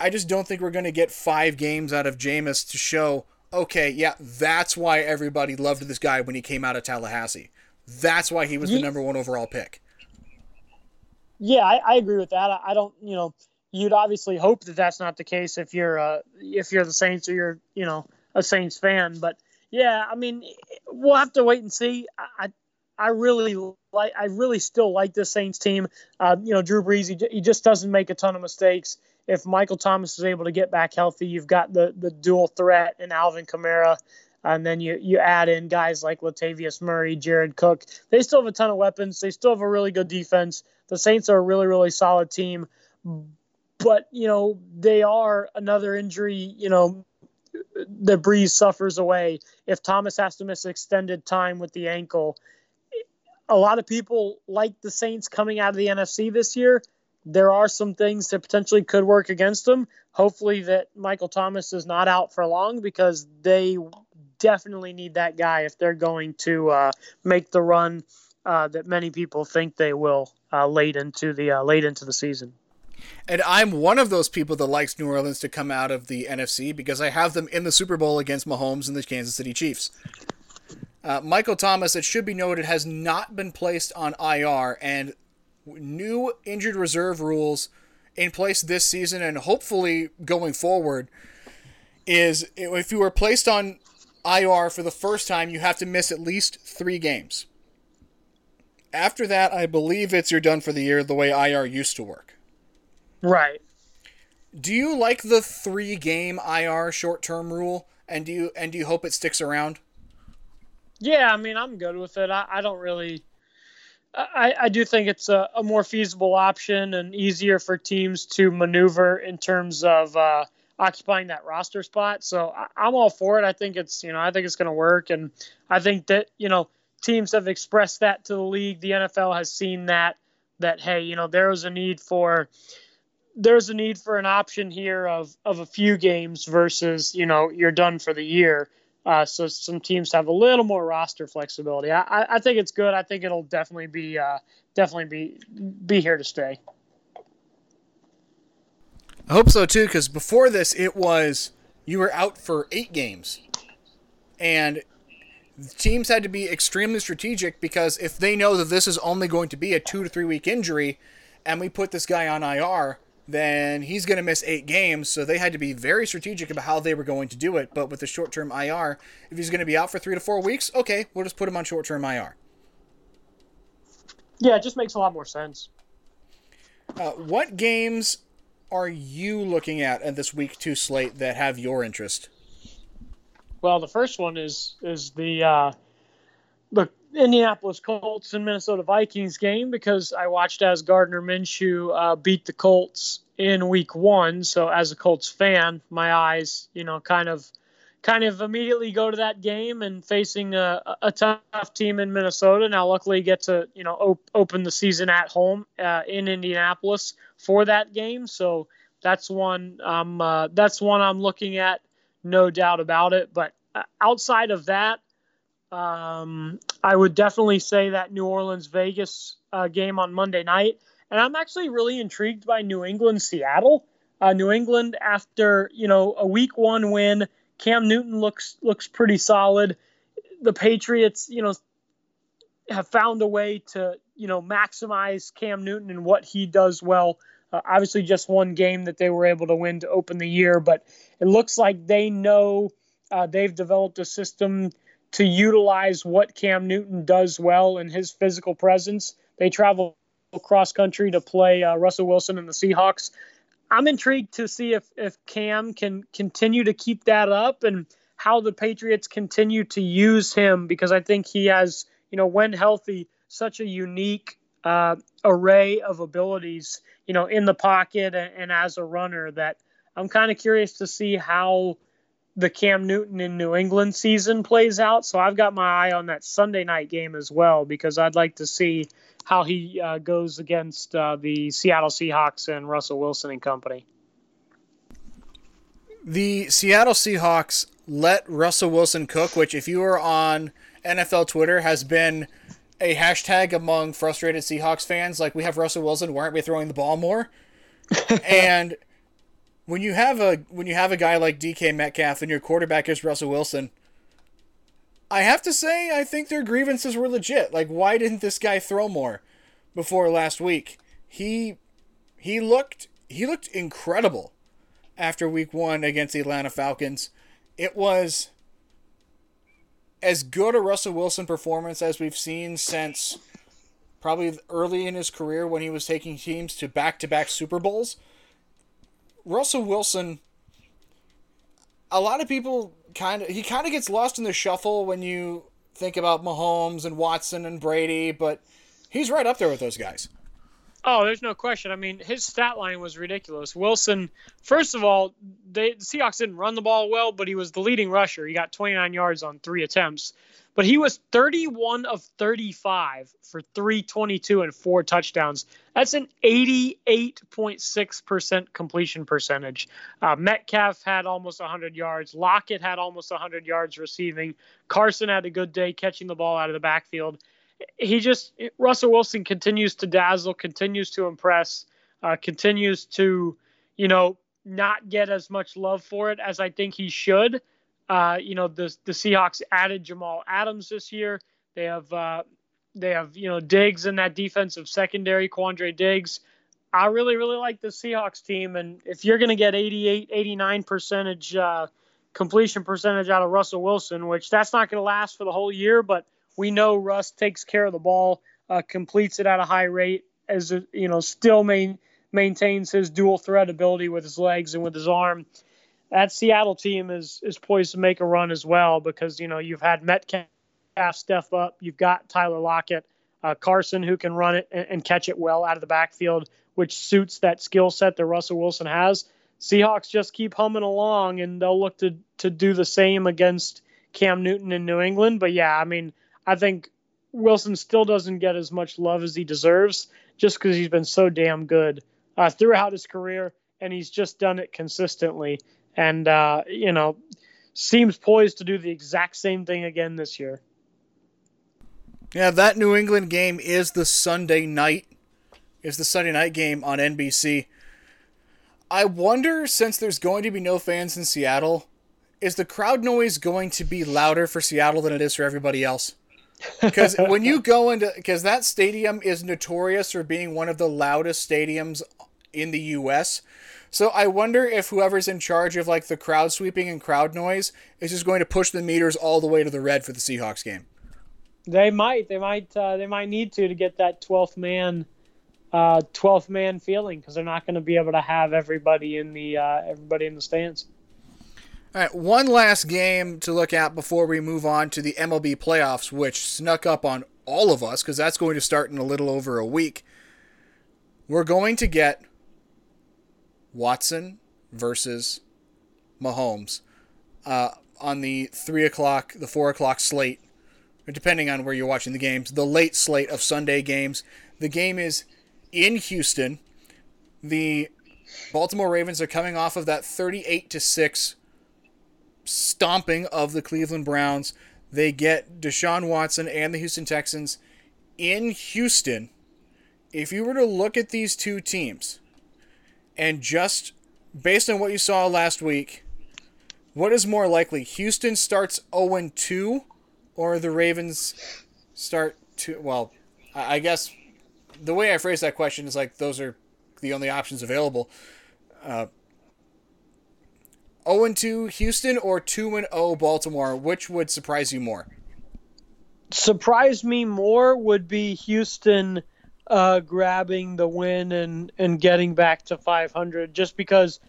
I just don't think we're going to get five games out of Jameis to show, okay, yeah, that's why everybody loved this guy when he came out of Tallahassee. That's why he was the number one overall pick. Yeah, I, I agree with that. I, I, don't, you know, you'd obviously hope that that's not the case if you're, uh, if you're the Saints or you're, you know, a Saints fan. But yeah, I mean, we'll have to wait and see. I, I really like. I really still like this Saints team. Uh, you know, Drew Brees. He, he just doesn't make a ton of mistakes. If Michael Thomas is able to get back healthy, you've got the the dual threat in Alvin Kamara, and then you you add in guys like Latavius Murray, Jared Cook. They still have a ton of weapons. They still have a really good defense. The Saints are a really really solid team, but you know they are another injury. You know the Brees suffers away. If Thomas has to miss extended time with the ankle, a lot of people like the Saints coming out of the NFC this year. There are some things that potentially could work against them. Hopefully, that Michael Thomas is not out for long because they definitely need that guy if they're going to uh, make the run uh, that many people think they will uh, late into the uh, late into the season. And I'm one of those people that likes New Orleans to come out of the NFC because I have them in the Super Bowl against Mahomes and the Kansas City Chiefs. Uh, Michael Thomas, it should be noted, has not been placed on IR, and new injured reserve rules in place this season and hopefully going forward is if you were placed on IR for the first time, you have to miss at least three games. After that, I believe it's you're done for the year the way IR used to work. Right. Do you like the three game IR short term rule? And do you and do you hope it sticks around? Yeah, I mean, I'm good with it. I, I don't really. I, I do think it's a, a, more feasible option and easier for teams to maneuver in terms of uh, occupying that roster spot. So I, I'm all for it. I think it's you know I think it's going to work, and I think that you know teams have expressed that to the league. The NFL has seen that that hey you know there is a need for there's a need for an option here of of a few games versus you know you're done for the year. Uh, so some teams have a little more roster flexibility. I, I think it's good. I think it'll definitely be uh, definitely be be here to stay. I hope so too, because before this, it was you were out for eight games, and teams had to be extremely strategic because if they know that this is only going to be a two to three week injury, and we put this guy on IR, then he's going to miss eight games. So they had to be very strategic about how they were going to do it. But with the short term IR, if he's going to be out for three to four weeks, okay, we'll just put him on short term IR. Yeah, it just makes a lot more sense. Uh, what games are you looking at in this week two slate that have your interest? Well, the first one is is the uh, the Indianapolis Colts and Minnesota Vikings game because I watched as Gardner Minshew uh, beat the Colts in Week One. So as a Colts fan, my eyes, you know, kind of, kind of immediately go to that game and facing a, a tough team in Minnesota. Now, luckily, get to you know op- open the season at home uh, in Indianapolis for that game. So that's one. Um, uh, that's one I'm looking at, no doubt about it. But uh, outside of that. Um, I would definitely say that New Orleans Vegas uh, game on Monday night. And I'm actually really intrigued by New England Seattle. Uh, New England, after you know a Week One win, Cam Newton looks looks pretty solid. The Patriots, you know, have found a way to you know maximize Cam Newton and what he does well. Uh, obviously, just one game that they were able to win to open the year, but it looks like they know uh, they've developed a system to utilize what Cam Newton does well in his physical presence. They travel cross country to play uh, Russell Wilson and the Seahawks. I'm intrigued to see if if Cam can continue to keep that up and how the Patriots continue to use him because I think he has, you know, when healthy, such a unique uh, array of abilities, you know, in the pocket and, and as a runner that I'm kind of curious to see how the Cam Newton in New England season plays out. So I've got my eye on that Sunday night game as well because I'd like to see how he uh, goes against uh, the Seattle Seahawks and Russell Wilson and company. The Seattle Seahawks let Russell Wilson cook, which, if you are on NFL Twitter, has been a hashtag among frustrated Seahawks fans. Like, we have Russell Wilson, why aren't we throwing the ball more? and when you have a when you have a guy like DK Metcalf and your quarterback is Russell Wilson, I have to say I think their grievances were legit. Like why didn't this guy throw more before last week? He he looked he looked incredible after week 1 against the Atlanta Falcons. It was as good a Russell Wilson performance as we've seen since probably early in his career when he was taking teams to back-to-back Super Bowls Russell Wilson, a lot of people kind of he kind of gets lost in the shuffle when you think about Mahomes and Watson and Brady, but he's right up there with those guys. Oh, there's no question. I mean, his stat line was ridiculous. Wilson, first of all, they, the Seahawks didn't run the ball well, but he was the leading rusher. He got 29 yards on three attempts. But he was 31 of 35 for 322 and four touchdowns. That's an 88.6% completion percentage. Uh, Metcalf had almost 100 yards. Lockett had almost 100 yards receiving. Carson had a good day catching the ball out of the backfield. He just, Russell Wilson continues to dazzle, continues to impress, uh, continues to, you know, not get as much love for it as I think he should. Uh, you know, the the Seahawks added Jamal Adams this year. They have uh, they have you know Diggs in that defensive secondary, Quandre Diggs. I really really like the Seahawks team, and if you're going to get 88, 89 percentage uh, completion percentage out of Russell Wilson, which that's not going to last for the whole year, but we know Russ takes care of the ball, uh, completes it at a high rate, as you know, still main, maintains his dual threat ability with his legs and with his arm that Seattle team is is poised to make a run as well because you know you've had Metcalf step up, you've got Tyler Lockett, uh, Carson who can run it and, and, catch it well out of the backfield, which suits that skill set that Russell Wilson has. Seahawks just keep humming along, and they'll look to to do the same against Cam Newton in New England. But yeah, I mean, I think Wilson still doesn't get as much love as he deserves just because he's been so damn good uh, throughout his career, and he's just done it consistently and uh, you know seems poised to do the exact same thing again this year. Yeah, that New England game is the Sunday night is the Sunday night game on NBC. I wonder since there's going to be no fans in Seattle, is the crowd noise going to be louder for Seattle than it is for everybody else? Because when you go into because that stadium is notorious for being one of the loudest stadiums in the U.S. So I wonder if whoever's in charge of like the crowd sweeping and crowd noise is just going to push the meters all the way to the red for the Seahawks game. They might. They might. Uh, they might need to to get that twelfth man, uh, twelfth man feeling because they're not going to be able to have everybody in the uh, everybody in the stands. All right, one last game to look at before we move on to the MLB playoffs, which snuck up on all of us because that's going to start in a little over a week. We're going to get Watson versus Mahomes uh, on the three o'clock, the four o'clock slate, depending on where you're watching the games. The late slate of Sunday games. The game is in Houston. The Baltimore Ravens are coming off of that 38 to six stomping of the Cleveland Browns. They get Deshaun Watson and the Houston Texans in Houston if you were to look at these two teams and just based on what you saw last week, what is more likely? Houston starts 0 2 or the Ravens start to well, I guess the way I phrase that question is like those are the only options available. Uh, 0 2 Houston or 2 0 Baltimore, which would surprise you more? Surprise me more would be Houston uh, grabbing the win and, and getting back to 500 just because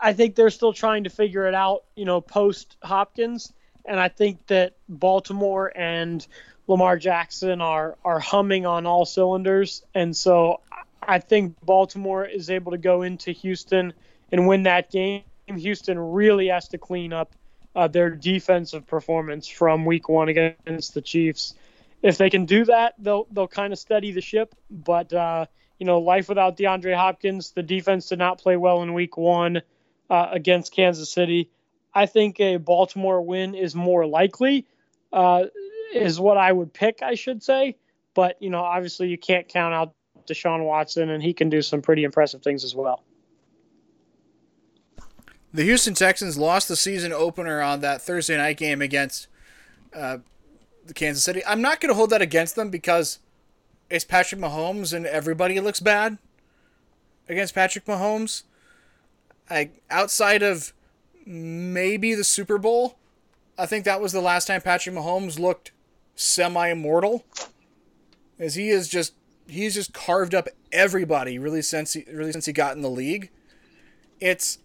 I think they're still trying to figure it out, you know, post Hopkins. And I think that Baltimore and Lamar Jackson are, are humming on all cylinders. And so I think Baltimore is able to go into Houston and win that game. Houston really has to clean up uh, their defensive performance from week one against the Chiefs. If they can do that, they'll they'll kind of steady the ship. But uh, you know, life without DeAndre Hopkins, the defense did not play well in week one uh, against Kansas City. I think a Baltimore win is more likely, uh, is what I would pick, I should say. But, you know, obviously you can't count out Deshaun Watson, and he can do some pretty impressive things as well. The Houston Texans lost the season opener on that Thursday night game against uh, Kansas City. I'm not going to hold that against them because it's Patrick Mahomes and everybody looks bad against Patrick Mahomes. I outside of maybe the Super Bowl, I think that was the last time Patrick Mahomes looked semi-immortal. As he is just he's just carved up everybody really since he really since he got in the league. It's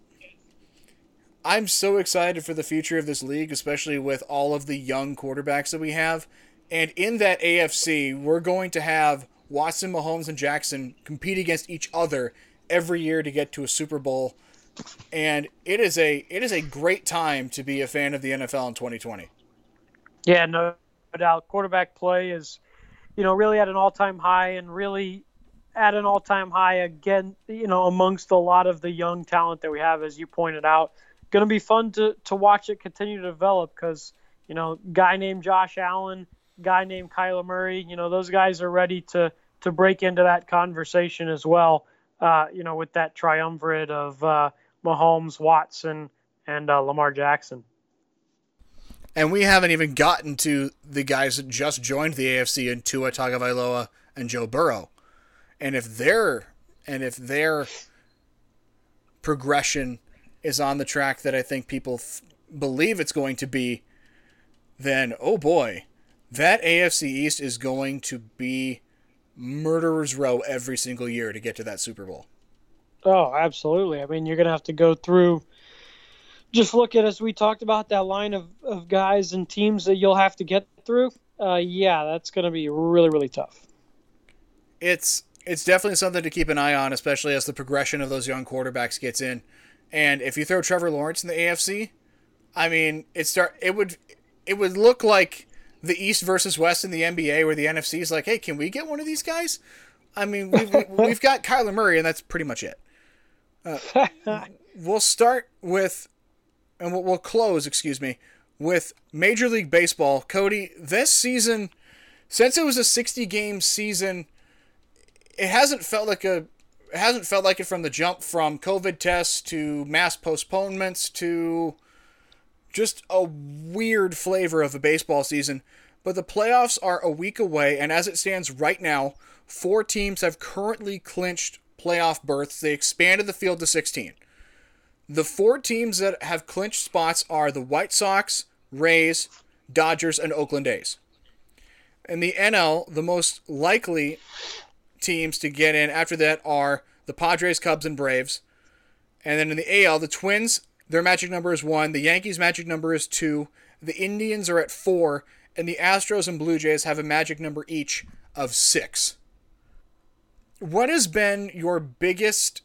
I'm so excited for the future of this league, especially with all of the young quarterbacks that we have. And in that AFC, we're going to have Watson, Mahomes, and Jackson compete against each other every year to get to a Super Bowl. And it is a it is a great time to be a fan of the NFL in 2020. Yeah, no doubt. Quarterback play is, you know, really at an all-time high, and really at an all-time high again. You know, amongst a lot of the young talent that we have, as you pointed out going to be fun to, to watch it continue to develop because, you know, guy named Josh Allen, guy named Kyler Murray, you know, those guys are ready to, to break into that conversation as well, uh, you know, with that triumvirate of uh, Mahomes, Watson, and uh, Lamar Jackson. And we haven't even gotten to the guys that just joined the AFC in Tua Tagovailoa and Joe Burrow. And if their and if their progression is on the track that I think people f- believe it's going to be, then oh boy, that AFC East is going to be murderer's row every single year to get to that Super Bowl. Oh, absolutely. I mean, you're going to have to go through. Just look at as we talked about that line of, of guys and teams that you'll have to get through. Uh, yeah, that's going to be really really tough. It's it's definitely something to keep an eye on, especially as the progression of those young quarterbacks gets in. And if you throw Trevor Lawrence in the AFC, I mean, it start it would it would look like the East versus West in the NBA, where the NFC is like, hey, can we get one of these guys? I mean, we've, we've got Kyler Murray, and that's pretty much it. Uh, we'll start with, and we'll, we'll close, excuse me, with Major League Baseball. Cody, this season, since it was a 60 game season, it hasn't felt like a it hasn't felt like it from the jump from COVID tests to mass postponements to just a weird flavor of a baseball season. But the playoffs are a week away, and as it stands right now, four teams have currently clinched playoff berths. They expanded the field to 16. The four teams that have clinched spots are the White Sox, Rays, Dodgers, and Oakland A's. In the NL, the most likely teams to get in after that are the Padres, Cubs, and Braves. And then in the AL, the Twins, their magic number is one. The Yankees' magic number is two. The Indians are at four. And the Astros and Blue Jays have a magic number each of six. What has been your biggest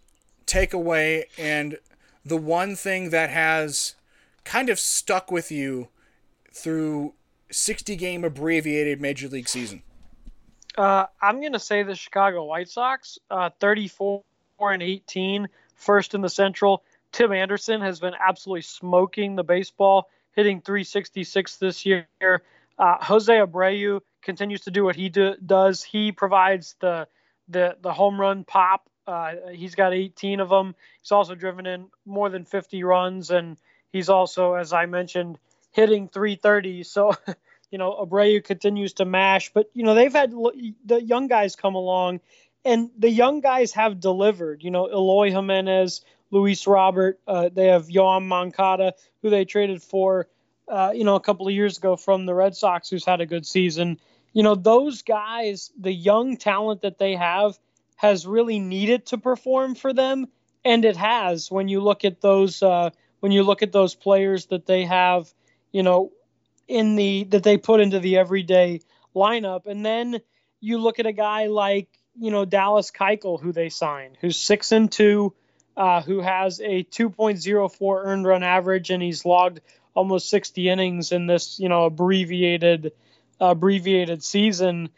takeaway and the one thing that has kind of stuck with you through 60 game abbreviated major league season? Uh, I'm going to say the Chicago White Sox, uh, 34 and 18, first in the Central. Tim Anderson has been absolutely smoking the baseball, hitting 366 this year. Uh, Jose Abreu continues to do what he do, does. He provides the the the home run pop. Uh, he's got 18 of them. He's also driven in more than 50 runs, and he's also, as I mentioned, hitting 330. So, you know, Abreu continues to mash, but you know they've had the young guys come along, and the young guys have delivered. You know, Eloy Jimenez, Luis Robert. Uh, they have Yoan Moncada, who they traded for, uh, you know, a couple of years ago from the Red Sox, who's had a good season you know, those guys, the young talent that they have, has really needed to perform for them, and it has. When you look at those, uh, when you look at those players that they have, you know, in the that they put into the everyday lineup, and then you look at a guy like you know Dallas Keuchel, who they signed, who's six and two, uh, who has a 2.04 earned run average, and he's logged almost 60 innings in this you know abbreviated abbreviated season,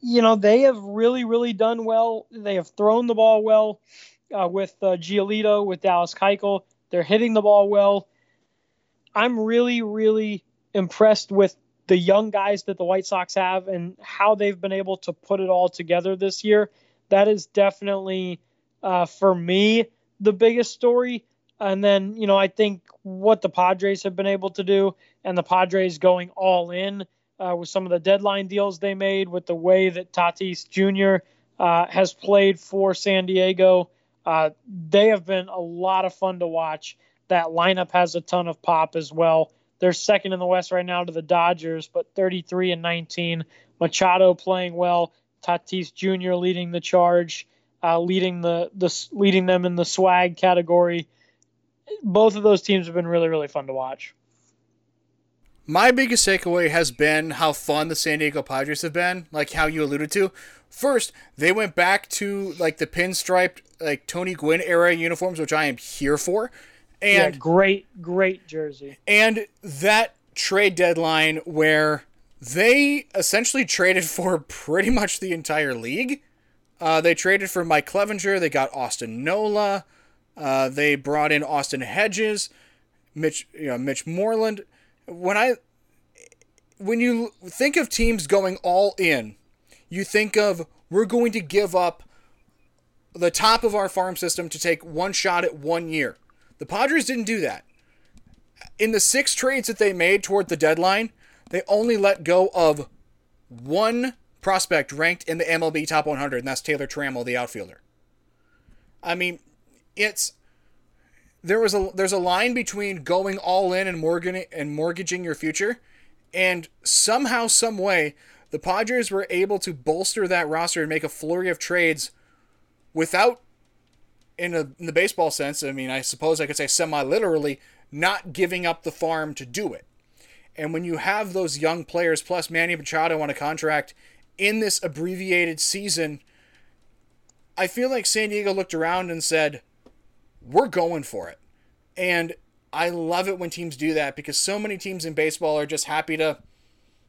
you know, they have really, really done well. They have thrown the ball well uh, with uh, Giolito, with Dallas Keuchel. They're hitting the ball well. I'm really, really impressed with the young guys that the White Sox have and how they've been able to put it all together this year. That is definitely, uh, for me, the biggest story. And then, you know, I think what the Padres have been able to do and the Padres going all in uh, with some of the deadline deals they made, with the way that Tatis Jr. Uh, has played for San Diego. Uh, they have been a lot of fun to watch. That lineup has a ton of pop as well. They're second in the West right now to the Dodgers, but 33 and 19. Machado playing well. Tatis Jr. leading the charge, uh, leading the the leading them in the swag category. Both of those teams have been really really fun to watch. My biggest takeaway has been how fun the San Diego Padres have been, like how you alluded to. First, they went back to like the pinstriped like Tony Gwynn era uniforms, which I am here for. And yeah, great, great jersey. And that trade deadline where they essentially traded for pretty much the entire league. Uh, they traded for Mike Clevinger. They got Austin Nola. Uh, they brought in Austin Hedges, Mitch, you know, Mitch Moreland when I when you think of teams going all in, you think of we're going to give up the top of our farm system to take one shot at one year. The Padres didn't do that. In the six trades that they made toward the deadline, they only let go of one prospect ranked in the MLB top 100, and that's Taylor Trammell, the outfielder. I mean, it's there was a there's a line between going all in and mortgaging and mortgaging your future, and somehow, some way, the Padres were able to bolster that roster and make a flurry of trades without, in, a, in the baseball sense, I mean, I suppose I could say semi literally, not giving up the farm to do it. And when you have those young players plus Manny Machado on a contract in this abbreviated season, I feel like San Diego looked around and said, we're going for it. And I love it when teams do that because so many teams in baseball are just happy to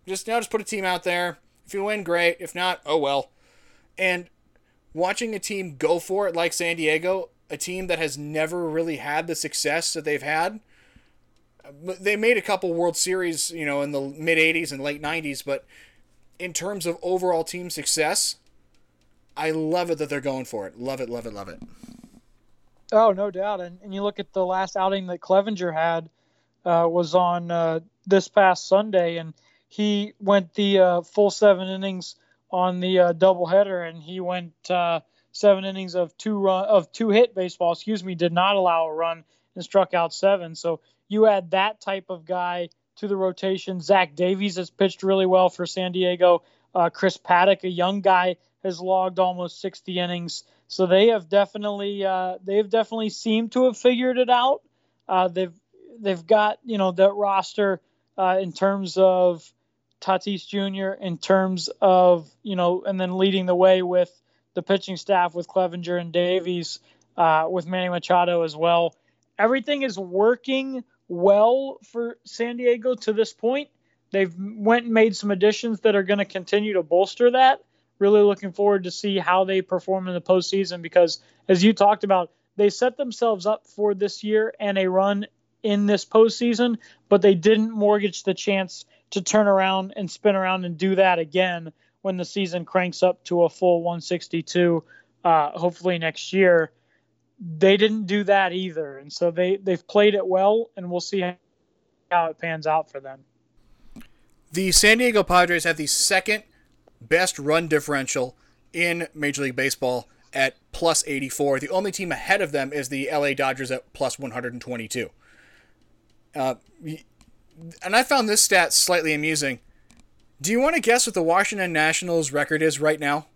just now just put a team out there. If you win, great. If not, oh well. And watching a team go for it like San Diego, a team that has never really had the success that they've had. They made a couple World Series, you know, in the mid 80s and late 90s, but in terms of overall team success, I love it that they're going for it. Love it, love it, love it. Oh, no doubt. And, and you look at the last outing that Clevinger had uh, was on uh, this past Sunday, and he went the uh, full seven innings on the uh, doubleheader, and he went uh, seven innings of two run of two hit baseball. Excuse me, did not allow a run and struck out seven. So you add that type of guy to the rotation. Zach Davies has pitched really well for San Diego. Uh, Chris Paddack, a young guy, has logged almost 60 innings. So they have definitely uh, they've definitely seemed to have figured it out. Uh, they've they've got you know that roster uh, in terms of Tatis Jr. in terms of you know and then leading the way with the pitching staff with Clevinger and Davies uh, with Manny Machado as well. Everything is working well for San Diego to this point. They've went and made some additions that are going to continue to bolster that really looking forward to see how they perform in the postseason because, as you talked about, they set themselves up for this year and a run in this postseason, but they didn't mortgage the chance to turn around and spin around and do that again when the season cranks up to a full 162, uh, hopefully next year. They didn't do that either, and so they they've played it well, and we'll see how it pans out for them. The San Diego Padres have the second best run differential in Major League Baseball at plus 84. The only team ahead of them is the LA Dodgers at plus 122. Uh, and I found this stat slightly amusing. Do you want to guess what the Washington Nationals record is right now?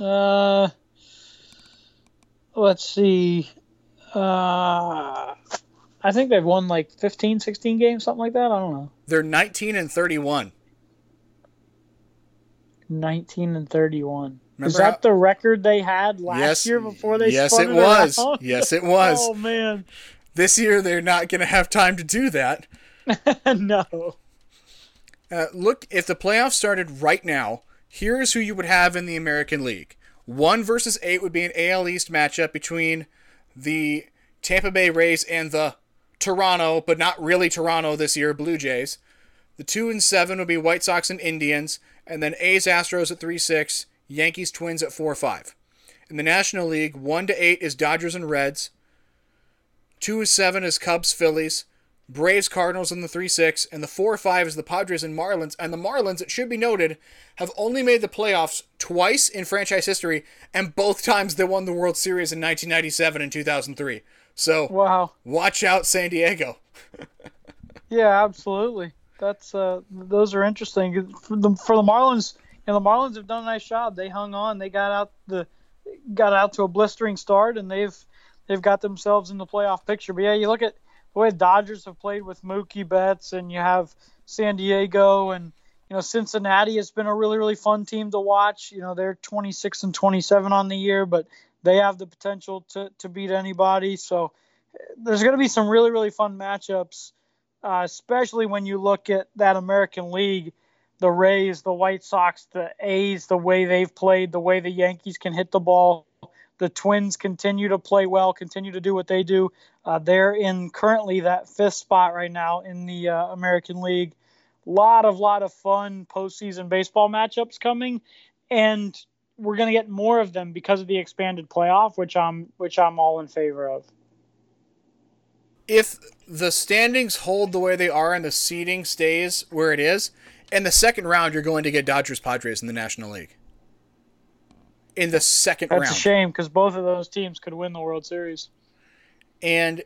Uh, let's see. Uh, I think they've won like 15, 16 games, something like that. I don't know. They're 19 and 31. 19 and 31. Remember Is that how, the record they had last yes, year before they started? Yes, it was. Around? Yes, it was. oh man. This year they're not going to have time to do that. no. Uh, look, if the playoffs started right now, here's who you would have in the American League. One versus eight would be an AL East matchup between the Tampa Bay Rays and the Toronto, but not really Toronto this year, Blue Jays. The two and seven would be White Sox and Indians, and then A's Astros at three six, Yankees Twins at four five. In the National League, one to eight is Dodgers and Reds. Two and seven is Cubs Phillies. Braves, Cardinals in the 3 6, and the 4 5 is the Padres and Marlins. And the Marlins, it should be noted, have only made the playoffs twice in franchise history, and both times they won the World Series in 1997 and 2003. So, wow. watch out, San Diego. yeah, absolutely. That's uh, those are interesting for the, for the Marlins. You know, the Marlins have done a nice job. They hung on. They got out the got out to a blistering start, and they've they've got themselves in the playoff picture. But yeah, you look at the way Dodgers have played with Mookie Betts, and you have San Diego, and you know Cincinnati has been a really really fun team to watch. You know they're 26 and 27 on the year, but they have the potential to to beat anybody. So there's going to be some really really fun matchups, uh, especially when you look at that American League. The Rays, the White Sox, the A's, the way they've played, the way the Yankees can hit the ball the Twins continue to play well, continue to do what they do. Uh, they're in currently that fifth spot right now in the uh, American League. Lot of lot of fun postseason baseball matchups coming, and we're going to get more of them because of the expanded playoff, which I'm which I'm all in favor of. If the standings hold the way they are and the seeding stays where it is, in the second round you're going to get Dodgers Padres in the National League in the second That's round. That's a shame because both of those teams could win the World Series. And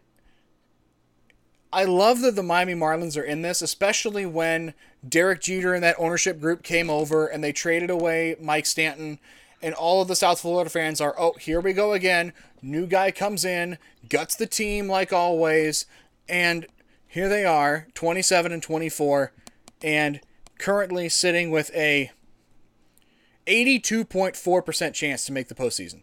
I love that the Miami Marlins are in this, especially when Derek Jeter and that ownership group came over and they traded away Mike Stanton. And all of the South Florida fans are, oh, here we go again. New guy comes in, guts the team like always. And here they are, 27 and 24, and currently sitting with a 82.4% chance to make the postseason.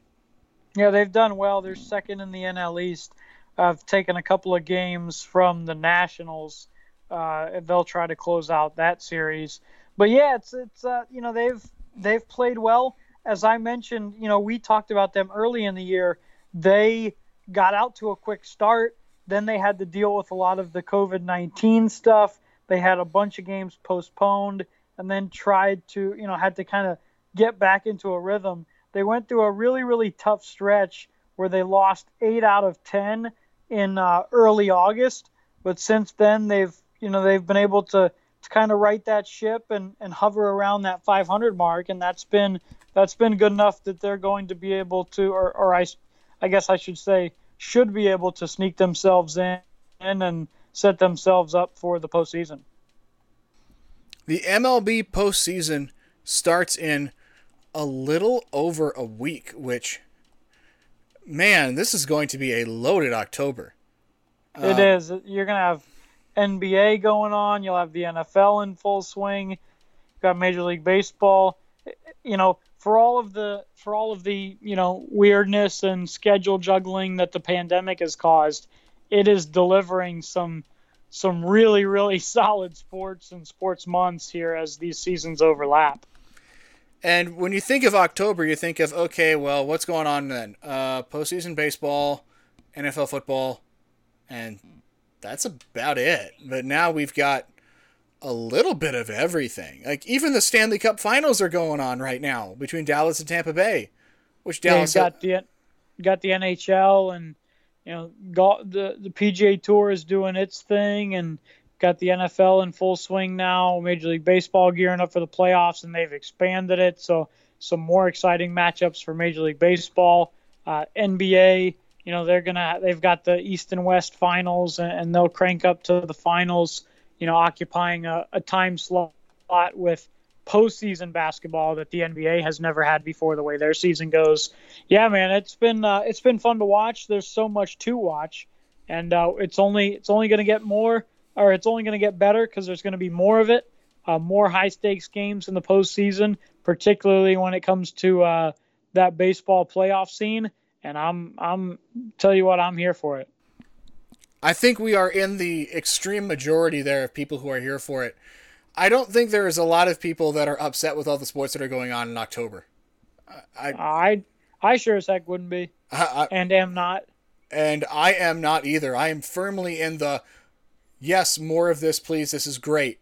Yeah, they've done well. They're second in the NL East. I've taken a couple of games from the Nationals. Uh, they'll try to close out that series. But yeah, it's it's uh, you know they've they've played well. As I mentioned, you know we talked about them early in the year. They got out to a quick start. Then they had to deal with a lot of the COVID 19 stuff. They had a bunch of games postponed and then tried to, you know, had to kind of get back into a rhythm. They went through a really, really tough stretch where they lost eight out of 10 in uh, early August. But since then, they've, you know, they've been able to, to kind of right that ship and, and hover around that 500 mark. And that's been, that's been good enough that they're going to be able to, or, or I, I guess I should say, should be able to sneak themselves in and set themselves up for the postseason. The MLB postseason starts in a little over a week, which, man, this is going to be a loaded October. It uh, is. You're going to have NBA going on. You'll have the NFL in full swing. You've got Major League Baseball. You know, for all of the for all of the you know weirdness and schedule juggling that the pandemic has caused, it is delivering some some really really solid sports and sports months here as these seasons overlap. And when you think of October, you think of okay, well, what's going on then? Uh, postseason baseball, NFL football, and that's about it. But now we've got a little bit of everything. Like even the Stanley Cup Finals are going on right now between Dallas and Tampa Bay, which Dallas yeah, got the got the NHL and you know got the the PGA Tour is doing its thing and got the NFL in full swing now. Major League Baseball gearing up for the playoffs and they've expanded it so some more exciting matchups for Major League Baseball. Uh, NBA, you know they're gonna they've got the East and West finals and, and they'll crank up to the finals you know, occupying a, a time slot with postseason basketball that the NBA has never had before. The way their season goes, yeah, man, it's been uh, it's been fun to watch. There's so much to watch, and uh, it's only it's only going to get more, or it's only going to get better because there's going to be more of it, uh, more high stakes games in the postseason, particularly when it comes to uh, that baseball playoff scene. And I'm I'm tell you what, I'm here for it. I think we are in the extreme majority there of people who are here for it. I don't think there is a lot of people that are upset with all the sports that are going on in October. I I, I sure as heck wouldn't be, I, I, and am not. And I am not either. I am firmly in the yes, more of this, please. This is great.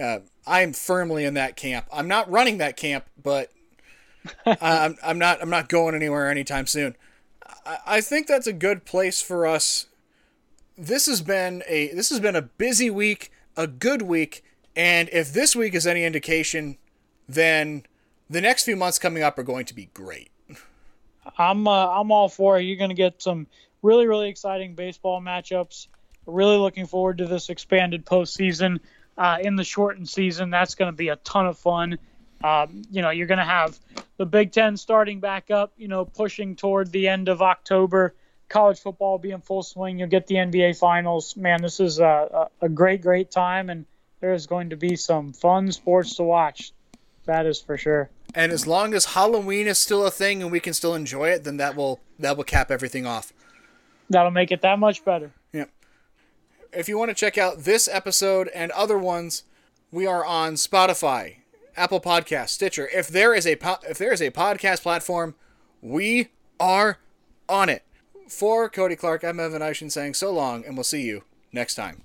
Uh, I am firmly in that camp. I'm not running that camp, but I'm I'm not I'm not going anywhere anytime soon. I, I think that's a good place for us this has been a this has been a busy week, a good week, and if this week is any indication, then the next few months coming up are going to be great. I'm uh, I'm all for it. You're going to get some really really exciting baseball matchups. Really looking forward to this expanded postseason uh, in the shortened season. That's going to be a ton of fun. Um, you know, you're going to have the Big Ten starting back up. You know, pushing toward the end of October college football will be in full swing. You'll get the NBA finals. Man, this is a, a great, great time, and there is going to be some fun sports to watch. That is for sure. And as long as Halloween is still a thing and we can still enjoy it, then that will that will cap everything off. That'll make it that much better. If you want to check out this episode and other ones, we are on Spotify, Apple Podcast, Stitcher. If there is a po- if there is a podcast platform, we are on it. For Cody Clark, I'm Evan Eishen saying so long, and we'll see you next time.